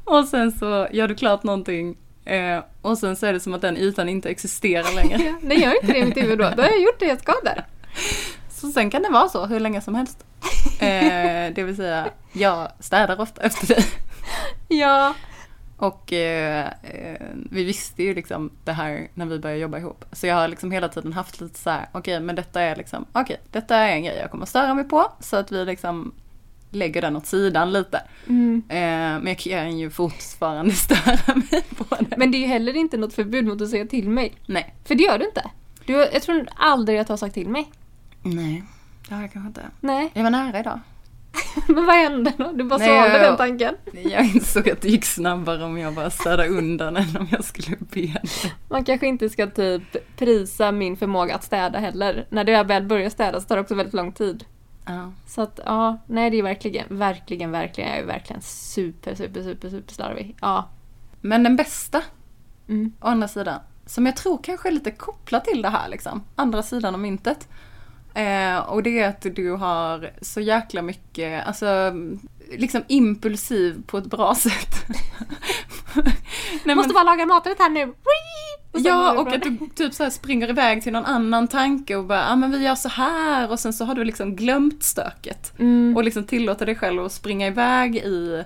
Och sen så gör du klart någonting eh, och sen så är det som att den ytan inte existerar längre. Ja, det gör inte det i mitt huvud då. Då har jag gjort det jag ska där. Så sen kan det vara så hur länge som helst. Eh, det vill säga, jag städar ofta efter dig. Ja. Och eh, eh, vi visste ju liksom det här när vi började jobba ihop. Så jag har liksom hela tiden haft lite så här, okej men detta är liksom, okej detta är en grej jag kommer störa mig på. Så att vi liksom lägger den åt sidan lite. Mm. Eh, men jag kan ju fortfarande störa mig på det. Men det är ju heller inte något förbud mot att säga till mig. Nej. För det gör du inte. Du, jag tror aldrig att du har sagt till mig. Nej, det har jag kanske inte. Nej, Jag var nära idag. men vad hände då? Du bara svalde den tanken. Jag insåg att det gick snabbare om jag bara städade undan än om jag skulle be dig. Man kanske inte ska typ prisa min förmåga att städa heller. När jag väl börjar städa så tar det också väldigt lång tid. Ja. Så att ja, nej det är verkligen, verkligen, verkligen, jag är verkligen super, super, super, super slarvig. Ja. Men den bästa, Mm. å andra sidan, som jag tror kanske är lite kopplat till det här liksom, andra sidan av myntet. Eh, och det är att du har så jäkla mycket, alltså liksom impulsiv på ett bra sätt. Nej, Måste bara laga maträtt här nu! Och Ja, och att du typ så springer iväg till någon annan tanke och bara, ja ah, men vi gör så här och sen så har du liksom glömt stöket. Mm. Och liksom tillåter dig själv att springa iväg i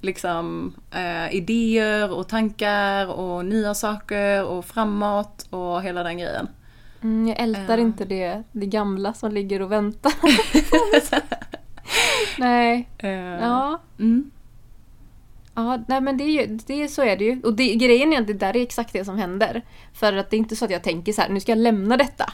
liksom eh, idéer och tankar och nya saker och framåt och hela den grejen. Mm, jag ältar Eh. inte det, det gamla som ligger och väntar. nej, Eh, ja. Mm. Ja, nej men det är ju, det, så är det ju. Och det, grejen är att det där är exakt det som händer. För att det är inte så att jag tänker så här, nu ska jag lämna detta.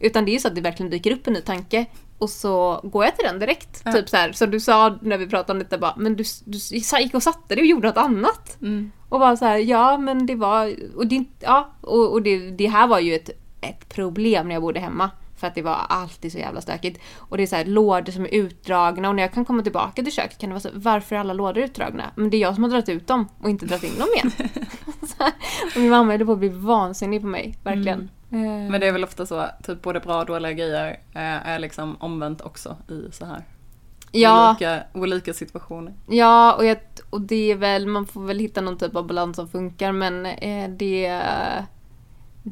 Utan det är ju så att det verkligen dyker upp en ny tanke. Och så går jag till den direkt. Ja. Typ så här, som du sa när vi pratade om detta bara, men du, du gick och satte dig och gjorde något annat. Mm. Och bara så här, ja men det var, och det, ja, och, och det, det här var ju ett, ett problem när jag bodde hemma. För att det var alltid så jävla stökigt. Och det är så här lådor som är utdragna och när jag kan komma tillbaka till köket kan det vara så varför är alla lådor utdragna? Men det är jag som har dragit ut dem och inte dragit in dem igen. här, och min mamma höll på att bli vansinnig på mig, verkligen. Eh, Men det är väl ofta så, typ både bra och dåliga grejer eh, är liksom omvänt också i så här ja, olika, olika situationer. ja och, jag, och det är väl, man får väl hitta någon typ av balans som funkar men eh, det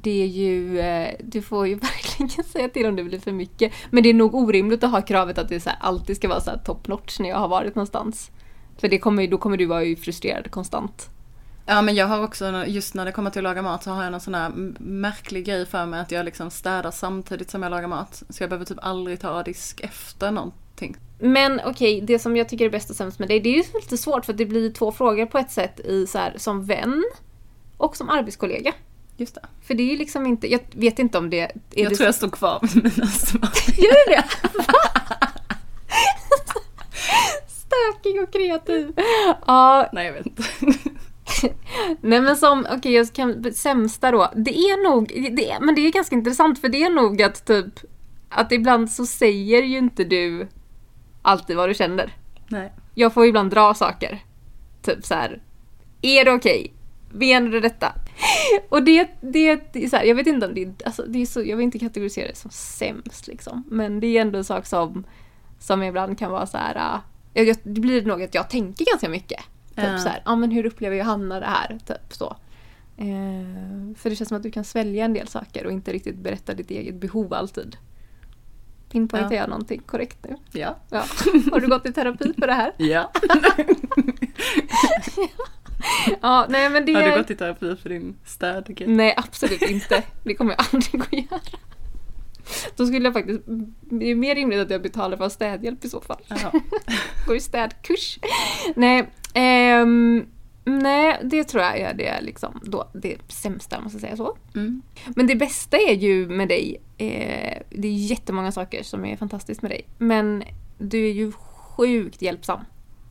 det är ju, eh, du får ju verkligen säga till om det blir för mycket. Men det är nog orimligt att ha kravet att det så här, alltid ska vara så här top notch när jag har varit någonstans. För det kommer, då kommer du vara ju frustrerad konstant. Ja men jag har också, just när det kommer till att laga mat så har jag någon sån här märklig grej för mig att jag liksom städar samtidigt som jag lagar mat. Så jag behöver typ aldrig ta disk efter någonting. Men okej, det som jag tycker är bäst och sämst med dig, det är ju lite svårt för att det blir två frågor på ett sätt i så här, som vän och som arbetskollega. Just det. För det är ju liksom inte, jag vet inte om det är jag det tror jag står kvar med mina svar. Gör det det? Stökig och kreativ. Ja, Nej jag vet inte. Nej men som, okej jag kan, sämsta då. Det är nog, det är, men det är ganska intressant för det är nog att typ, att ibland så säger ju inte du alltid vad du känner. Nej. Jag får ibland dra saker. Typ så här. Är det okej? Menar du detta? Och det, det, det är så här, jag vet inte om det alltså det är så, jag vill inte kategorisera det som sämst liksom. Men det är ändå en sak som, som ibland kan vara så här. äh, jag, det blir nog att jag tänker ganska mycket. Typ Ja. så här, ja men hur upplever Johanna det här? Typ så. Eh, för det känns som att du kan svälja en del saker och inte riktigt berätta ditt eget behov alltid. Pinpointar Ja. jag någonting korrekt nu? Ja. Ja. Har du gått i terapi för det här? Ja. Ja, nej men det... Har du gått i terapi för din städgrej? Nej, absolut inte. Det kommer jag aldrig att göra. Då skulle jag faktiskt... Det är mer rimligt att jag betalar för städhjälp i så fall. Går i städkurs. Nej, ehm, nej, det tror jag är det, liksom, då, det sämsta, måste jag säga så. Mm. Men det bästa är ju med dig, eh, det är jättemånga saker som är fantastiskt med dig. Men du är ju sjukt hjälpsam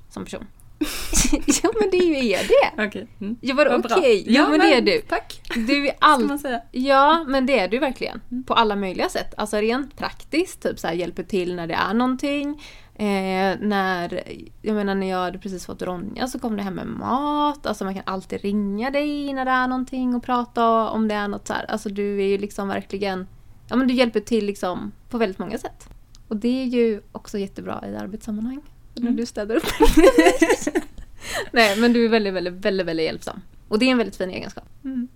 som person. ja men det är ju det. Okej. Mm. Jag var okej. Jo Ja, men det är du. Tack. Du är all... Ja, men det är du verkligen. På alla möjliga sätt. Alltså rent praktiskt, typ så här, hjälper till när det är någonting. Eh, när, jag menar när jag hade precis fått Ronja så kom det hem med mat. Alltså man kan alltid ringa dig när det är någonting och prata om det är något så här. Alltså du är ju liksom verkligen, ja men du hjälper till liksom på väldigt många sätt. Och det är ju också jättebra i arbetssammanhang. När Mm. du städar upp. Nej men du är väldigt, väldigt, väldigt, väldigt hjälpsam. Och det är en väldigt fin egenskap. Mm.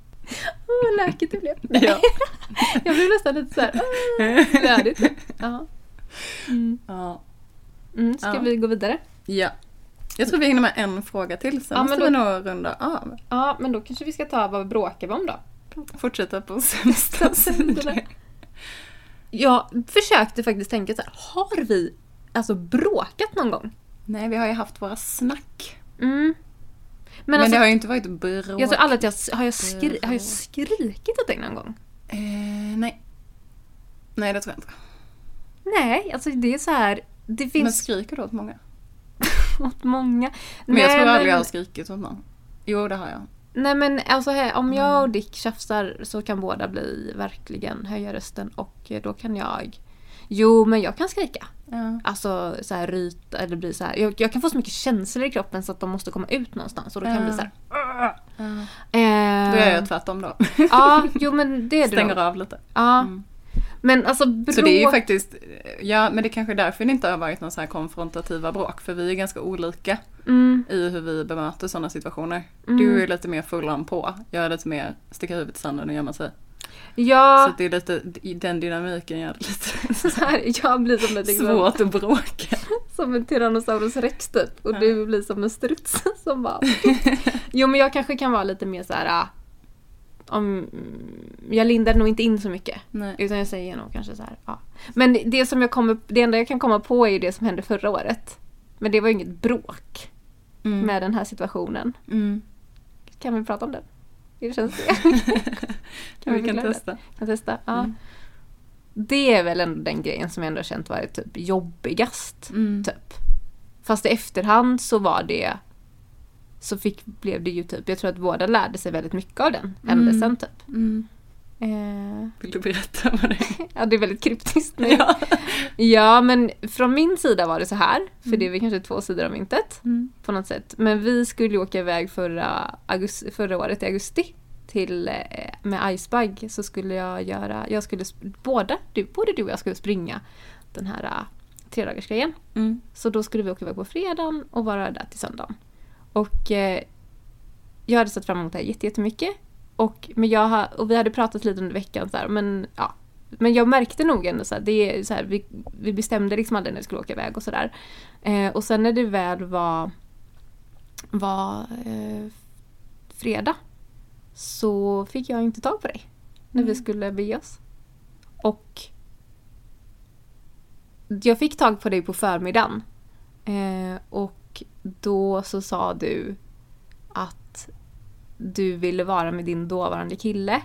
Åh, vad läkigt det blev. Ja. Jag blev nästan lite såhär, "Åh, lödigt. Ja. Mm. ja. Mm, ska Ja. vi gå vidare? Ja. Jag tror vi hinner med en fråga till, sen Ja, måste vi nog runda av. Ja, men då kanske vi ska ta vad bråkar vi om då? Fortsätta på sämsta sidor. Jag försökte faktiskt tänka så här, har vi alltså bråkat någon gång? Nej, vi har ju haft våra snack. Mm. Men, Men, alltså, det har ju inte varit bråk. jag tror aldrig att jag har jag, skri, har jag skrikit åt dig någon gång? Eh, nej. Nej, det tror jag inte. Nej, alltså det är så här, det Men finns skriker du åt många? åt många. Men jag Nej, tror aldrig men- jag har skrikit åt någon. Jo, det har jag. Nej men alltså här, om Mm. jag och Dick tjafsar så kan båda bli verkligen höja rösten och eh, då kan jag Jo men jag kan skrika. Ja. Alltså så här ryta eller bli så här. Jag, jag kan få så mycket känslor i kroppen så att de måste komma ut någonstans och då kan jag bli så här. Ja. Eh, Då gör jag tvärtom då. Ja, jo men det är Stänger nog. av lite. Ja. Mm. Men alltså bråk... Så det är ju faktiskt, ja men det kanske är därför det inte har varit någon så här konfrontativa bråk. För vi är ganska olika Mm, i hur vi bemöter sådana situationer. Mm. Du är lite mer full på. Jag är lite mer sticka huvudet i sanden och gömma sig. Så ja, att det är lite, den dynamiken gör det lite så här, jag blir som, ett, liksom, svårt att bråka. som en Tyrannosaurus rex typ och Ja. du blir som en struts som bara... jo men jag kanske kan vara lite mer så här. ah, Om, jag lindar nog inte in så mycket. Nej. Utan jag säger nog kanske så här, ja. Men det som jag kommer, det enda jag kan komma på är ju det som hände förra året. Men det var ju inget bråk Mm. med den här situationen. Mm. Kan vi prata om den? Hur känns det? vi kan förklara det? testa. Kan testa? Ja. Mm. Det är väl ändå den grejen som jag ändå har känt varit typ jobbigast. Mm. Typ. Fast i efterhand så var det så fick, blev det ju typ, jag tror att båda lärde sig väldigt mycket av den händelsen typ. Mm. Eh, Vill du berätta vad det är? ja, det är väldigt kryptiskt nu. Ja. Ja, men från min sida var det så här, för Mm. det är väl kanske två sidor av myntet Mm. på något sätt. Men vi skulle åka iväg förra, augusti, förra året i augusti till, eh, med Icebug så skulle jag göra, jag skulle, båda, du, både du och jag skulle springa den här uh, tredagarsgrejen. Mm. Så då skulle vi åka iväg på fredagen och vara där till söndagen. Och eh, jag hade sett fram emot det här jätte- jättemycket. Och, men jag har, och vi hade pratat lite under veckan så här, men ja. Men jag märkte nog ändå så här, det är så här, vi, vi bestämde liksom aldrig när vi skulle åka iväg och sådär. Eh, och sen när det väl var, var eh, fredag så fick jag inte tag på dig. När vi Mm. skulle bege oss. Och jag fick tag på dig på förmiddagen. Eh, och då så sa du att du ville vara med din dåvarande kille.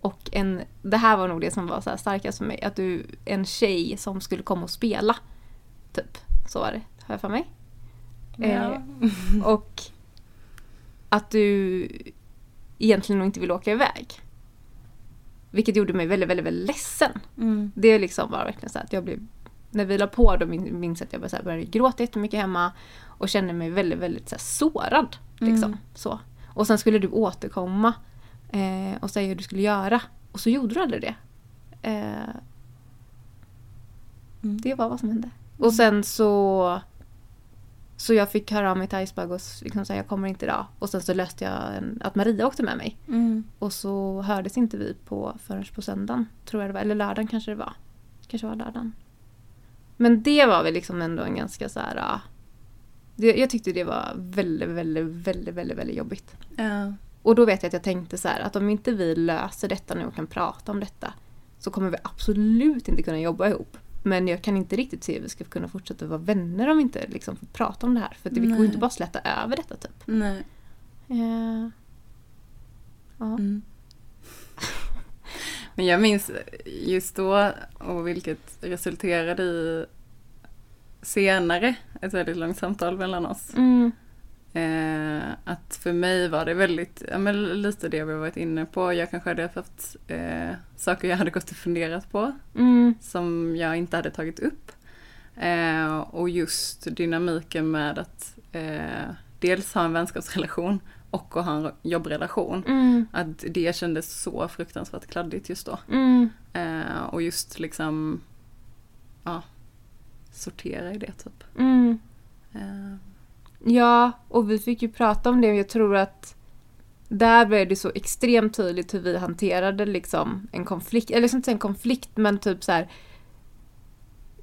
Och en, det här var nog det som var så här starkast för mig. Att du, en tjej som skulle komma och spela. Typ. Så var det, har jag för mig. Ja. Eh, och att du egentligen nog inte vill åka iväg. Vilket gjorde mig väldigt, väldigt, väldigt ledsen. Mm. Det liksom var verkligen så att jag blev... När vi la på då min- minns jag att jag bara så här började gråta jättemycket hemma och kände mig väldigt, väldigt så här sårad. Liksom, Mm. så. Och sen skulle du återkomma eh, och säga hur du skulle göra. Och så gjorde du aldrig det. Eh, Mm. det var vad som hände. Och sen så... Så jag fick höra av mig till Icebug och liksom säga jag kommer inte idag. Och sen så löste jag en, att Maria åkte med mig. Mm. Och så hördes inte vi på förrän på söndagen. Tror jag det var. Eller lördagen kanske det var. Kanske var lördagen. Men det var väl liksom ändå en ganska så här... Det, jag tyckte det var väldigt, väldigt, väldigt, väldigt, väldigt jobbigt. Ja. Och då vet jag att jag tänkte så här att om inte vi löser detta nu och kan prata om detta så kommer vi absolut inte kunna jobba ihop. Men jag kan inte riktigt se hur vi ska kunna fortsätta vara vänner om vi inte liksom får prata om det här. För det, vi går ju inte bara att släta över detta typ. Nej. Eh, ja. Mm. Men jag minns just då och vilket resulterade i senare ett väldigt långt samtal mellan oss. Mm, Eh, att för mig var det väldigt, ja, men lite det vi varit inne på. Jag kanske hade haft eh, saker jag hade gått och funderat på mm, som jag inte hade tagit upp. Eh, och just dynamiken med att eh, dels ha en vänskapsrelation och att ha en jobbrelation. mm, Att det kändes så fruktansvärt kladdigt just då. mm. Eh, och just liksom, ja, sortera i det typ. Mm. Eh, Ja, och vi fick ju prata om det. Jag tror att där blev det så extremt tydligt hur vi hanterade liksom en konflikt. Eller ska inte en konflikt, men typ så här.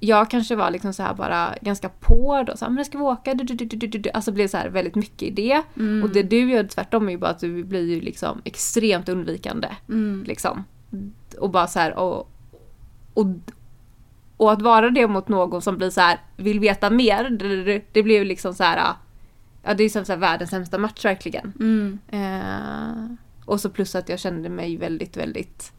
Jag kanske var liksom så här bara ganska på då. Så här, men ska vi åka? Du, du, du. Alltså blev så här väldigt mycket i det. mm, Och det du gör tvärtom är ju bara att du blir ju liksom extremt undvikande. mm, Liksom. Och bara så här och, och, och att vara det mot någon som blir så här vill veta mer, det, det, blir ju liksom så här ja det är som så här världens sämsta match verkligen. mm, Eh, och så plus att jag kände mig väldigt, väldigt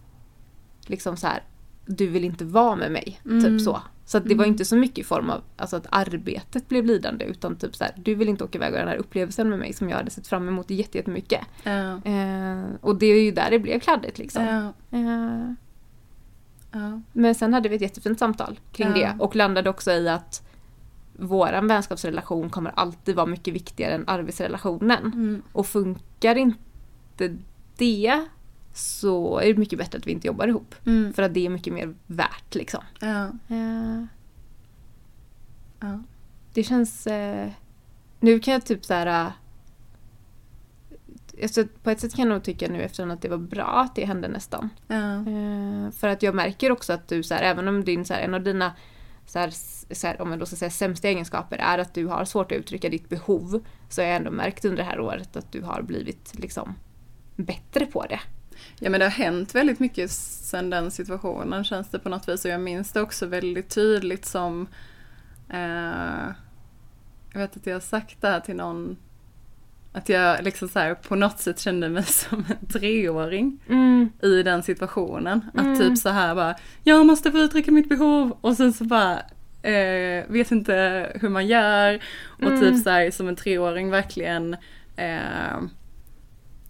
liksom så här du vill inte vara med mig, Mm. typ så. Så det var Mm. inte så mycket i form av alltså att arbetet blev lidande utan typ så här du vill inte åka iväg och den här upplevelsen med mig som jag hade sett fram emot jätte- jättemycket. ja, Eh, och det är ju där det blev kladdigt liksom. ja, Eh, ja, men sen hade vi ett jättefint samtal kring Ja. det och landade också i att våran vänskapsrelation kommer alltid vara mycket viktigare än arbetsrelationen. mm, Och funkar inte det så är det mycket bättre att vi inte jobbar ihop. mm, För att det är mycket mer värt liksom. ja, Eh, ja, det känns... Eh, nu kan jag typ så här... Alltså, på ett sätt kan jag nog tycka nu eftersom att det var bra att det hände nästan. ja, Eh, för att jag märker också att du, så här, även om din, så här, en av dina så här, så här, om man då ska säga sämsta egenskaper är att du har svårt att uttrycka ditt behov så har jag ändå märkt under det här året att du har blivit liksom bättre på det. Ja men det har hänt väldigt mycket sedan den situationen känns det på något vis och jag minns det också väldigt tydligt som eh, Jag vet att jag har sagt det här till någon Att jag liksom så här, på något sätt kände mig som en treåring Mm, i den situationen. Mm. Att typ så här bara Jag måste få uttrycka mitt behov och sen så bara eh, Vet inte hur man gör och Mm. typ så här som en treåring verkligen eh,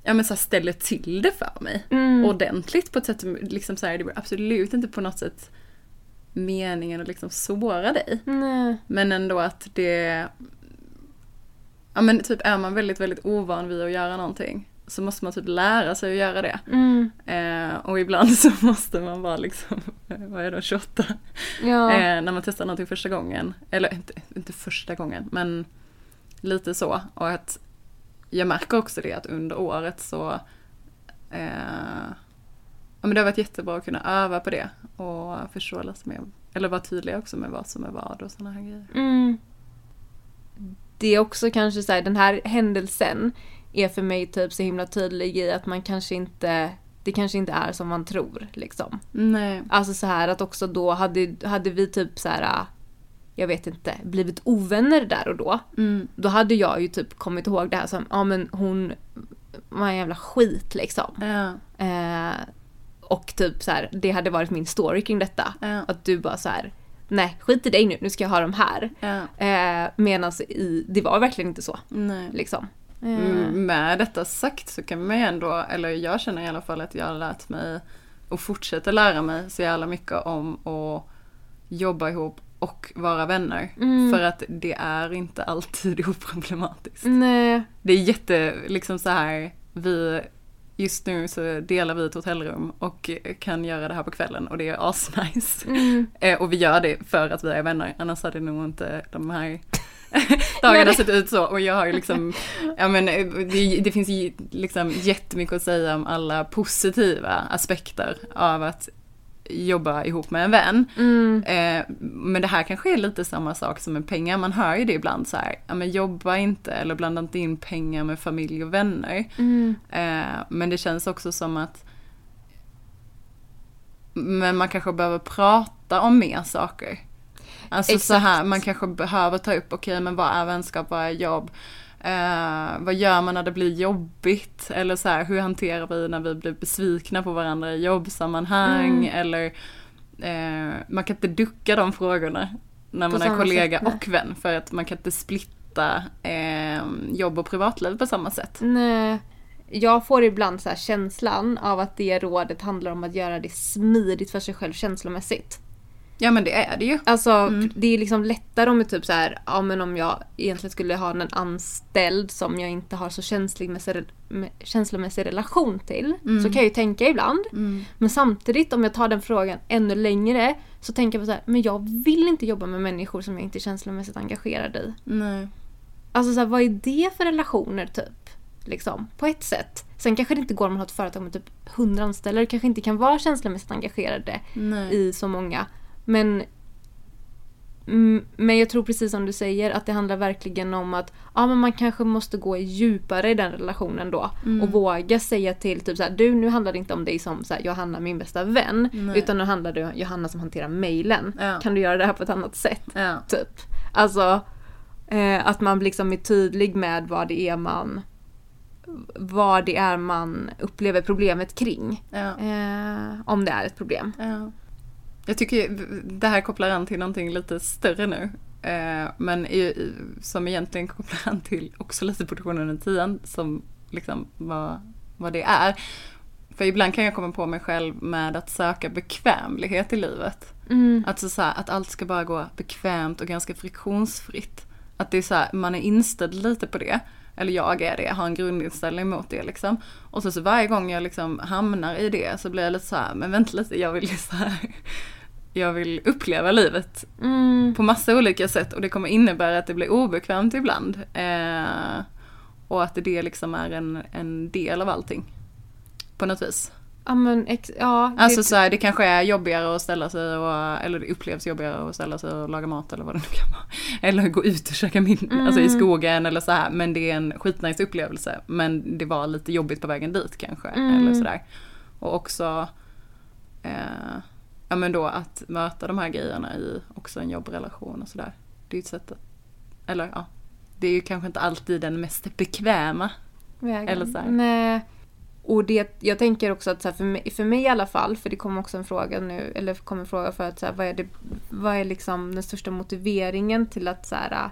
Ja men så här ställer till det för mig mm, ordentligt på ett sätt som liksom så här, det var absolut inte på något sätt meningen att liksom såra dig. nej, Men ändå att det... Ja men typ är man väldigt, väldigt ovan vid att göra någonting så måste man typ lära sig att göra det. mm, Eh, och ibland så måste man vara liksom, vad är det, 28? ja, Eh, när man testar någonting första gången. Eller inte, inte första gången, men lite så. Och att jag märker också det att under året så eh, ja, men det har varit jättebra att kunna öva på det och förstå lite mer. Eller vara tydlig också med vad som är vad och sådana här grejer. mm. Det är också kanske så här, den här händelsen är för mig typ så himla tydlig i att man kanske inte, det kanske inte är som man tror liksom. Nej. Alltså så här att också då hade, hade vi typ så här, jag vet inte, blivit ovänner där och då. Mm. Då hade jag ju typ kommit ihåg det här som, ja men hon var en jävla skit liksom. Ja. Eh, och typ så här, det hade varit min story kring detta. Ja. Att du bara så här, nej skit i dig nu, nu ska jag ha de här. Ja. Eh, Medan i, det var verkligen inte så. Nej. Liksom. Mm, Med detta sagt så kan man ju ändå, eller jag känner i alla fall att jag har lärt mig och fortsätter lära mig så jävla mycket om att jobba ihop och vara vänner. Mm. För att det är inte alltid oproblematiskt. Nej. Det är jätte, liksom så här, vi, just nu så delar vi ett hotellrum och kan göra det här på kvällen och det är asnice. Mm. Eh, och vi gör det för att vi är vänner, annars hade nog inte de här dagarna sett ut så. Och jag har ju liksom, ja men eh, det, det finns liksom jättemycket att säga om alla positiva aspekter av att jobba ihop med en vän. Mm. Eh, men det här kanske är lite samma sak som med pengar. Man hör ju det ibland så här, ja men jobba inte eller blanda inte in pengar med familj och vänner. Mm. Eh, men det känns också som att men man kanske behöver prata om mer saker. Alltså så Exakt. här, man kanske behöver ta upp, okej men vad är vänskap, vad är jobb? Eh, vad gör man när det blir jobbigt? Eller så här, hur hanterar vi när vi blir besvikna på varandra i jobbsammanhang? Mm. Eller eh, man kan inte ducka de frågorna när man är kollega sätt, och vän. För att man kan inte splitta eh, jobb och privatliv på samma sätt. Nej. Jag får ibland så känslan av att det rådet handlar om att göra det smidigt för sig själv känslomässigt. Ja men det är det ju. Alltså Mm. det är liksom lättare om typ så här, ja men om jag egentligen skulle ha en anställd som jag inte har så känslomässig, med- känslomässig relation till. Mm. Så kan jag ju tänka ibland. Men samtidigt om jag tar den frågan ännu längre så tänker jag på så här, men jag vill inte jobba med människor som jag inte är känslomässigt engagerad i. Nej. Alltså så här, vad är det för relationer typ? Liksom, på ett sätt. Sen kanske det inte går om man har ett företag med typ 100 anställda. Kanske inte kan vara känslomässigt engagerade Nej. i så många. Men, mm, men jag tror precis som du säger att det handlar verkligen om att ja, men man kanske måste gå djupare i den relationen då. Mm. Och våga säga till typ så här, du nu handlar det inte om dig som så här, Johanna min bästa vän. Nej. Utan nu handlar det om Johanna som hanterar mejlen. Ja. Kan du göra det här på ett annat sätt? Ja. Typ. Alltså eh, att man liksom är tydlig med vad det är man vad det är man upplever problemet kring. Ja. Eh, om det är ett problem. Ja. Jag tycker det här kopplar an till någonting lite större nu. Eh, men i, som egentligen kopplar an till också lite portionen under tian som liksom vad, vad det är. För ibland kan jag komma på mig själv med att söka bekvämlighet i livet. Mm. Alltså så här, att allt ska bara gå bekvämt och ganska friktionsfritt. Att det är så här, man är inställd lite på det. Eller jag är det, jag har en grundinställning mot det liksom. Och så, så varje gång jag liksom hamnar i det så blir jag lite så här, men vänta lite, jag vill ju så här. Jag vill uppleva livet Mm. på massa olika sätt och det kommer innebära att det blir obekvämt ibland. Eh, och att det liksom är en, en del av allting. På något vis. Ja men ex- ja. det- Alltså så här, det kanske är jobbigare att ställa sig och, eller det upplevs jobbigare att ställa sig och laga mat eller vad det nu kan vara. Eller gå ut och käka middag, alltså i skogen eller så här. Men det är en skitnice upplevelse. Men det var lite jobbigt på vägen dit kanske. Mm. Eller sådär. Och också, eh, ja men då att möta de här grejerna i också en jobbrelation och sådär. Det är ju ett sätt att, eller ja. Det är ju kanske inte alltid den mest bekväma. vägen. eller så här. Nej. Och det, jag tänker också att så för, mig, för mig i alla fall, för det kommer också en fråga nu, eller kommer en fråga för att så här, vad är, det, vad är liksom den största motiveringen till att så här,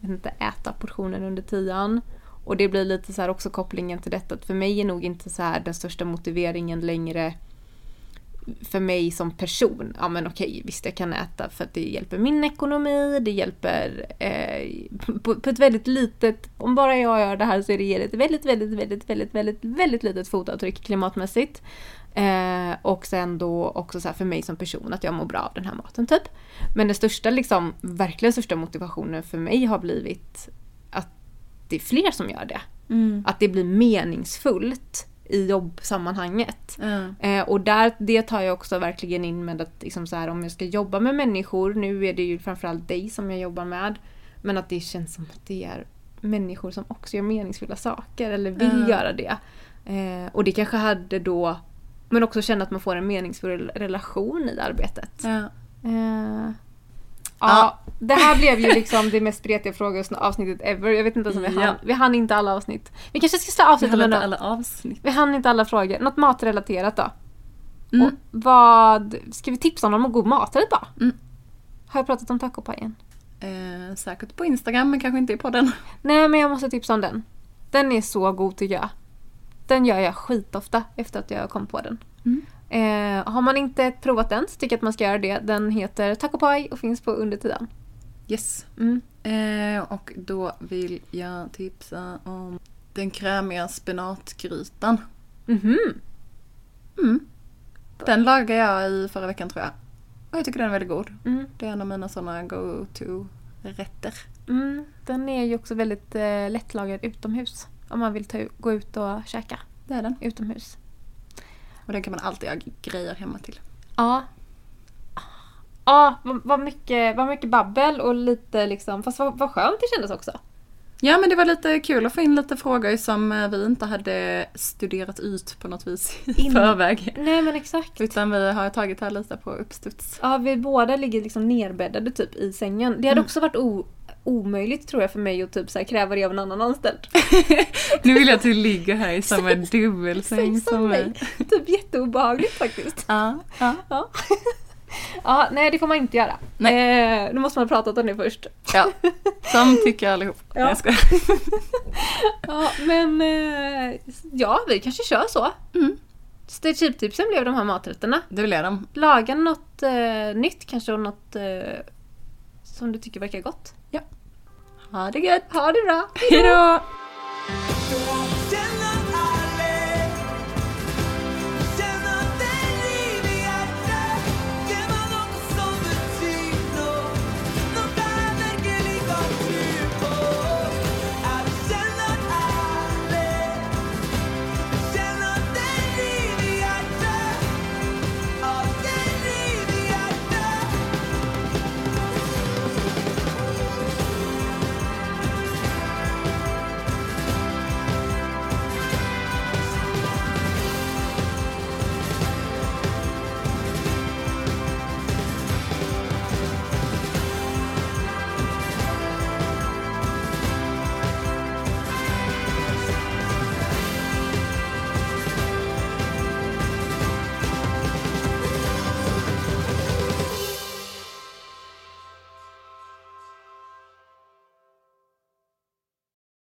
inte, äta portionen under tian? Och det blir lite så här också kopplingen till detta att för mig är nog inte så här den största motiveringen längre för mig som person, ja men okej visst jag kan äta för att det hjälper min ekonomi, det hjälper eh, på, på ett väldigt litet, om bara jag gör det här så är det ger ett väldigt, väldigt, väldigt, väldigt, väldigt, väldigt litet fotavtryck klimatmässigt. Eh, och sen då också så för mig som person att jag mår bra av den här maten typ. Men den största liksom, verkligen största motivationen för mig har blivit att det är fler som gör det. Att det blir meningsfullt i jobbsammanhanget. Ja. Eh, och där, det tar jag också verkligen in med att liksom så här, om jag ska jobba med människor, nu är det ju framförallt dig som jag jobbar med, men att det känns som att det är människor som också gör meningsfulla saker eller vill Ja. göra det. Eh, och det kanske hade då, men också känna att man får en meningsfull relation i arbetet. Ja. Eh, Ja. det här blev ju liksom det mest spretiga frågeavsnittet ever. Jag vet inte ens om vi Ja. hann. Vi hann inte alla avsnitt. Vi kanske ska Vi med inte något. alla avsnitt. Vi hann inte alla frågor. Något matrelaterat då? Mm. Och vad, ska vi tipsa om någon god maträtt då? Mm. Har jag pratat om tacopajen? Eh, säkert på Instagram men kanske inte i podden. Nej men jag måste tipsa om den. Den är så god tycker jag. Den gör jag skitofta efter att jag kom på den. Mm. Eh, har man inte provat den så tycker jag att man ska göra det. Den heter Taco Pie och finns på undertiden. Yes. Mm. Eh, och då vill jag tipsa om den krämiga spenatgrytan. Mhm. Mm. Den lagade jag i förra veckan tror jag. Och jag tycker den är väldigt god. Mm. Det är en av mina sådana go-to-rätter. Mm. Den är ju också väldigt eh, lättlagad utomhus. Om man vill ta, gå ut och käka Det är den. utomhus. Och den kan man alltid ha grejer hemma till. Ja. Ja, vad, mycket, vad mycket babbel och lite liksom, fast vad, vad skönt det kändes också. Ja men det var lite kul att få in lite frågor som eh, vi inte hade studerat ut på något vis i förväg. Nej men exakt. Utan vi har tagit här lite på uppstuds. Ja, vi båda ligger liksom nerbäddade typ i sängen. Det hade också varit o- omöjligt tror jag för mig att typ så här kräva det av en annan anställd. Nu vill jag att du ligger här i samma dubbelsäng som mig. Typ jätteobehagligt faktiskt. Ja, ja. Ja. ja, nej det får man inte göra. Nej. Eh, nu måste man ha pratat om det först. ja. Som tycker allihop. Ja. Nej, jag skojar. Ja, men eh, ja, vi kanske kör så. Mm. Cheap-tipsen blev de här maträtterna. Det jag dem. Laga något eh, nytt kanske och något eh, som du tycker verkar gott. Ha det gött! Ha det bra! Hejdå! Hejdå!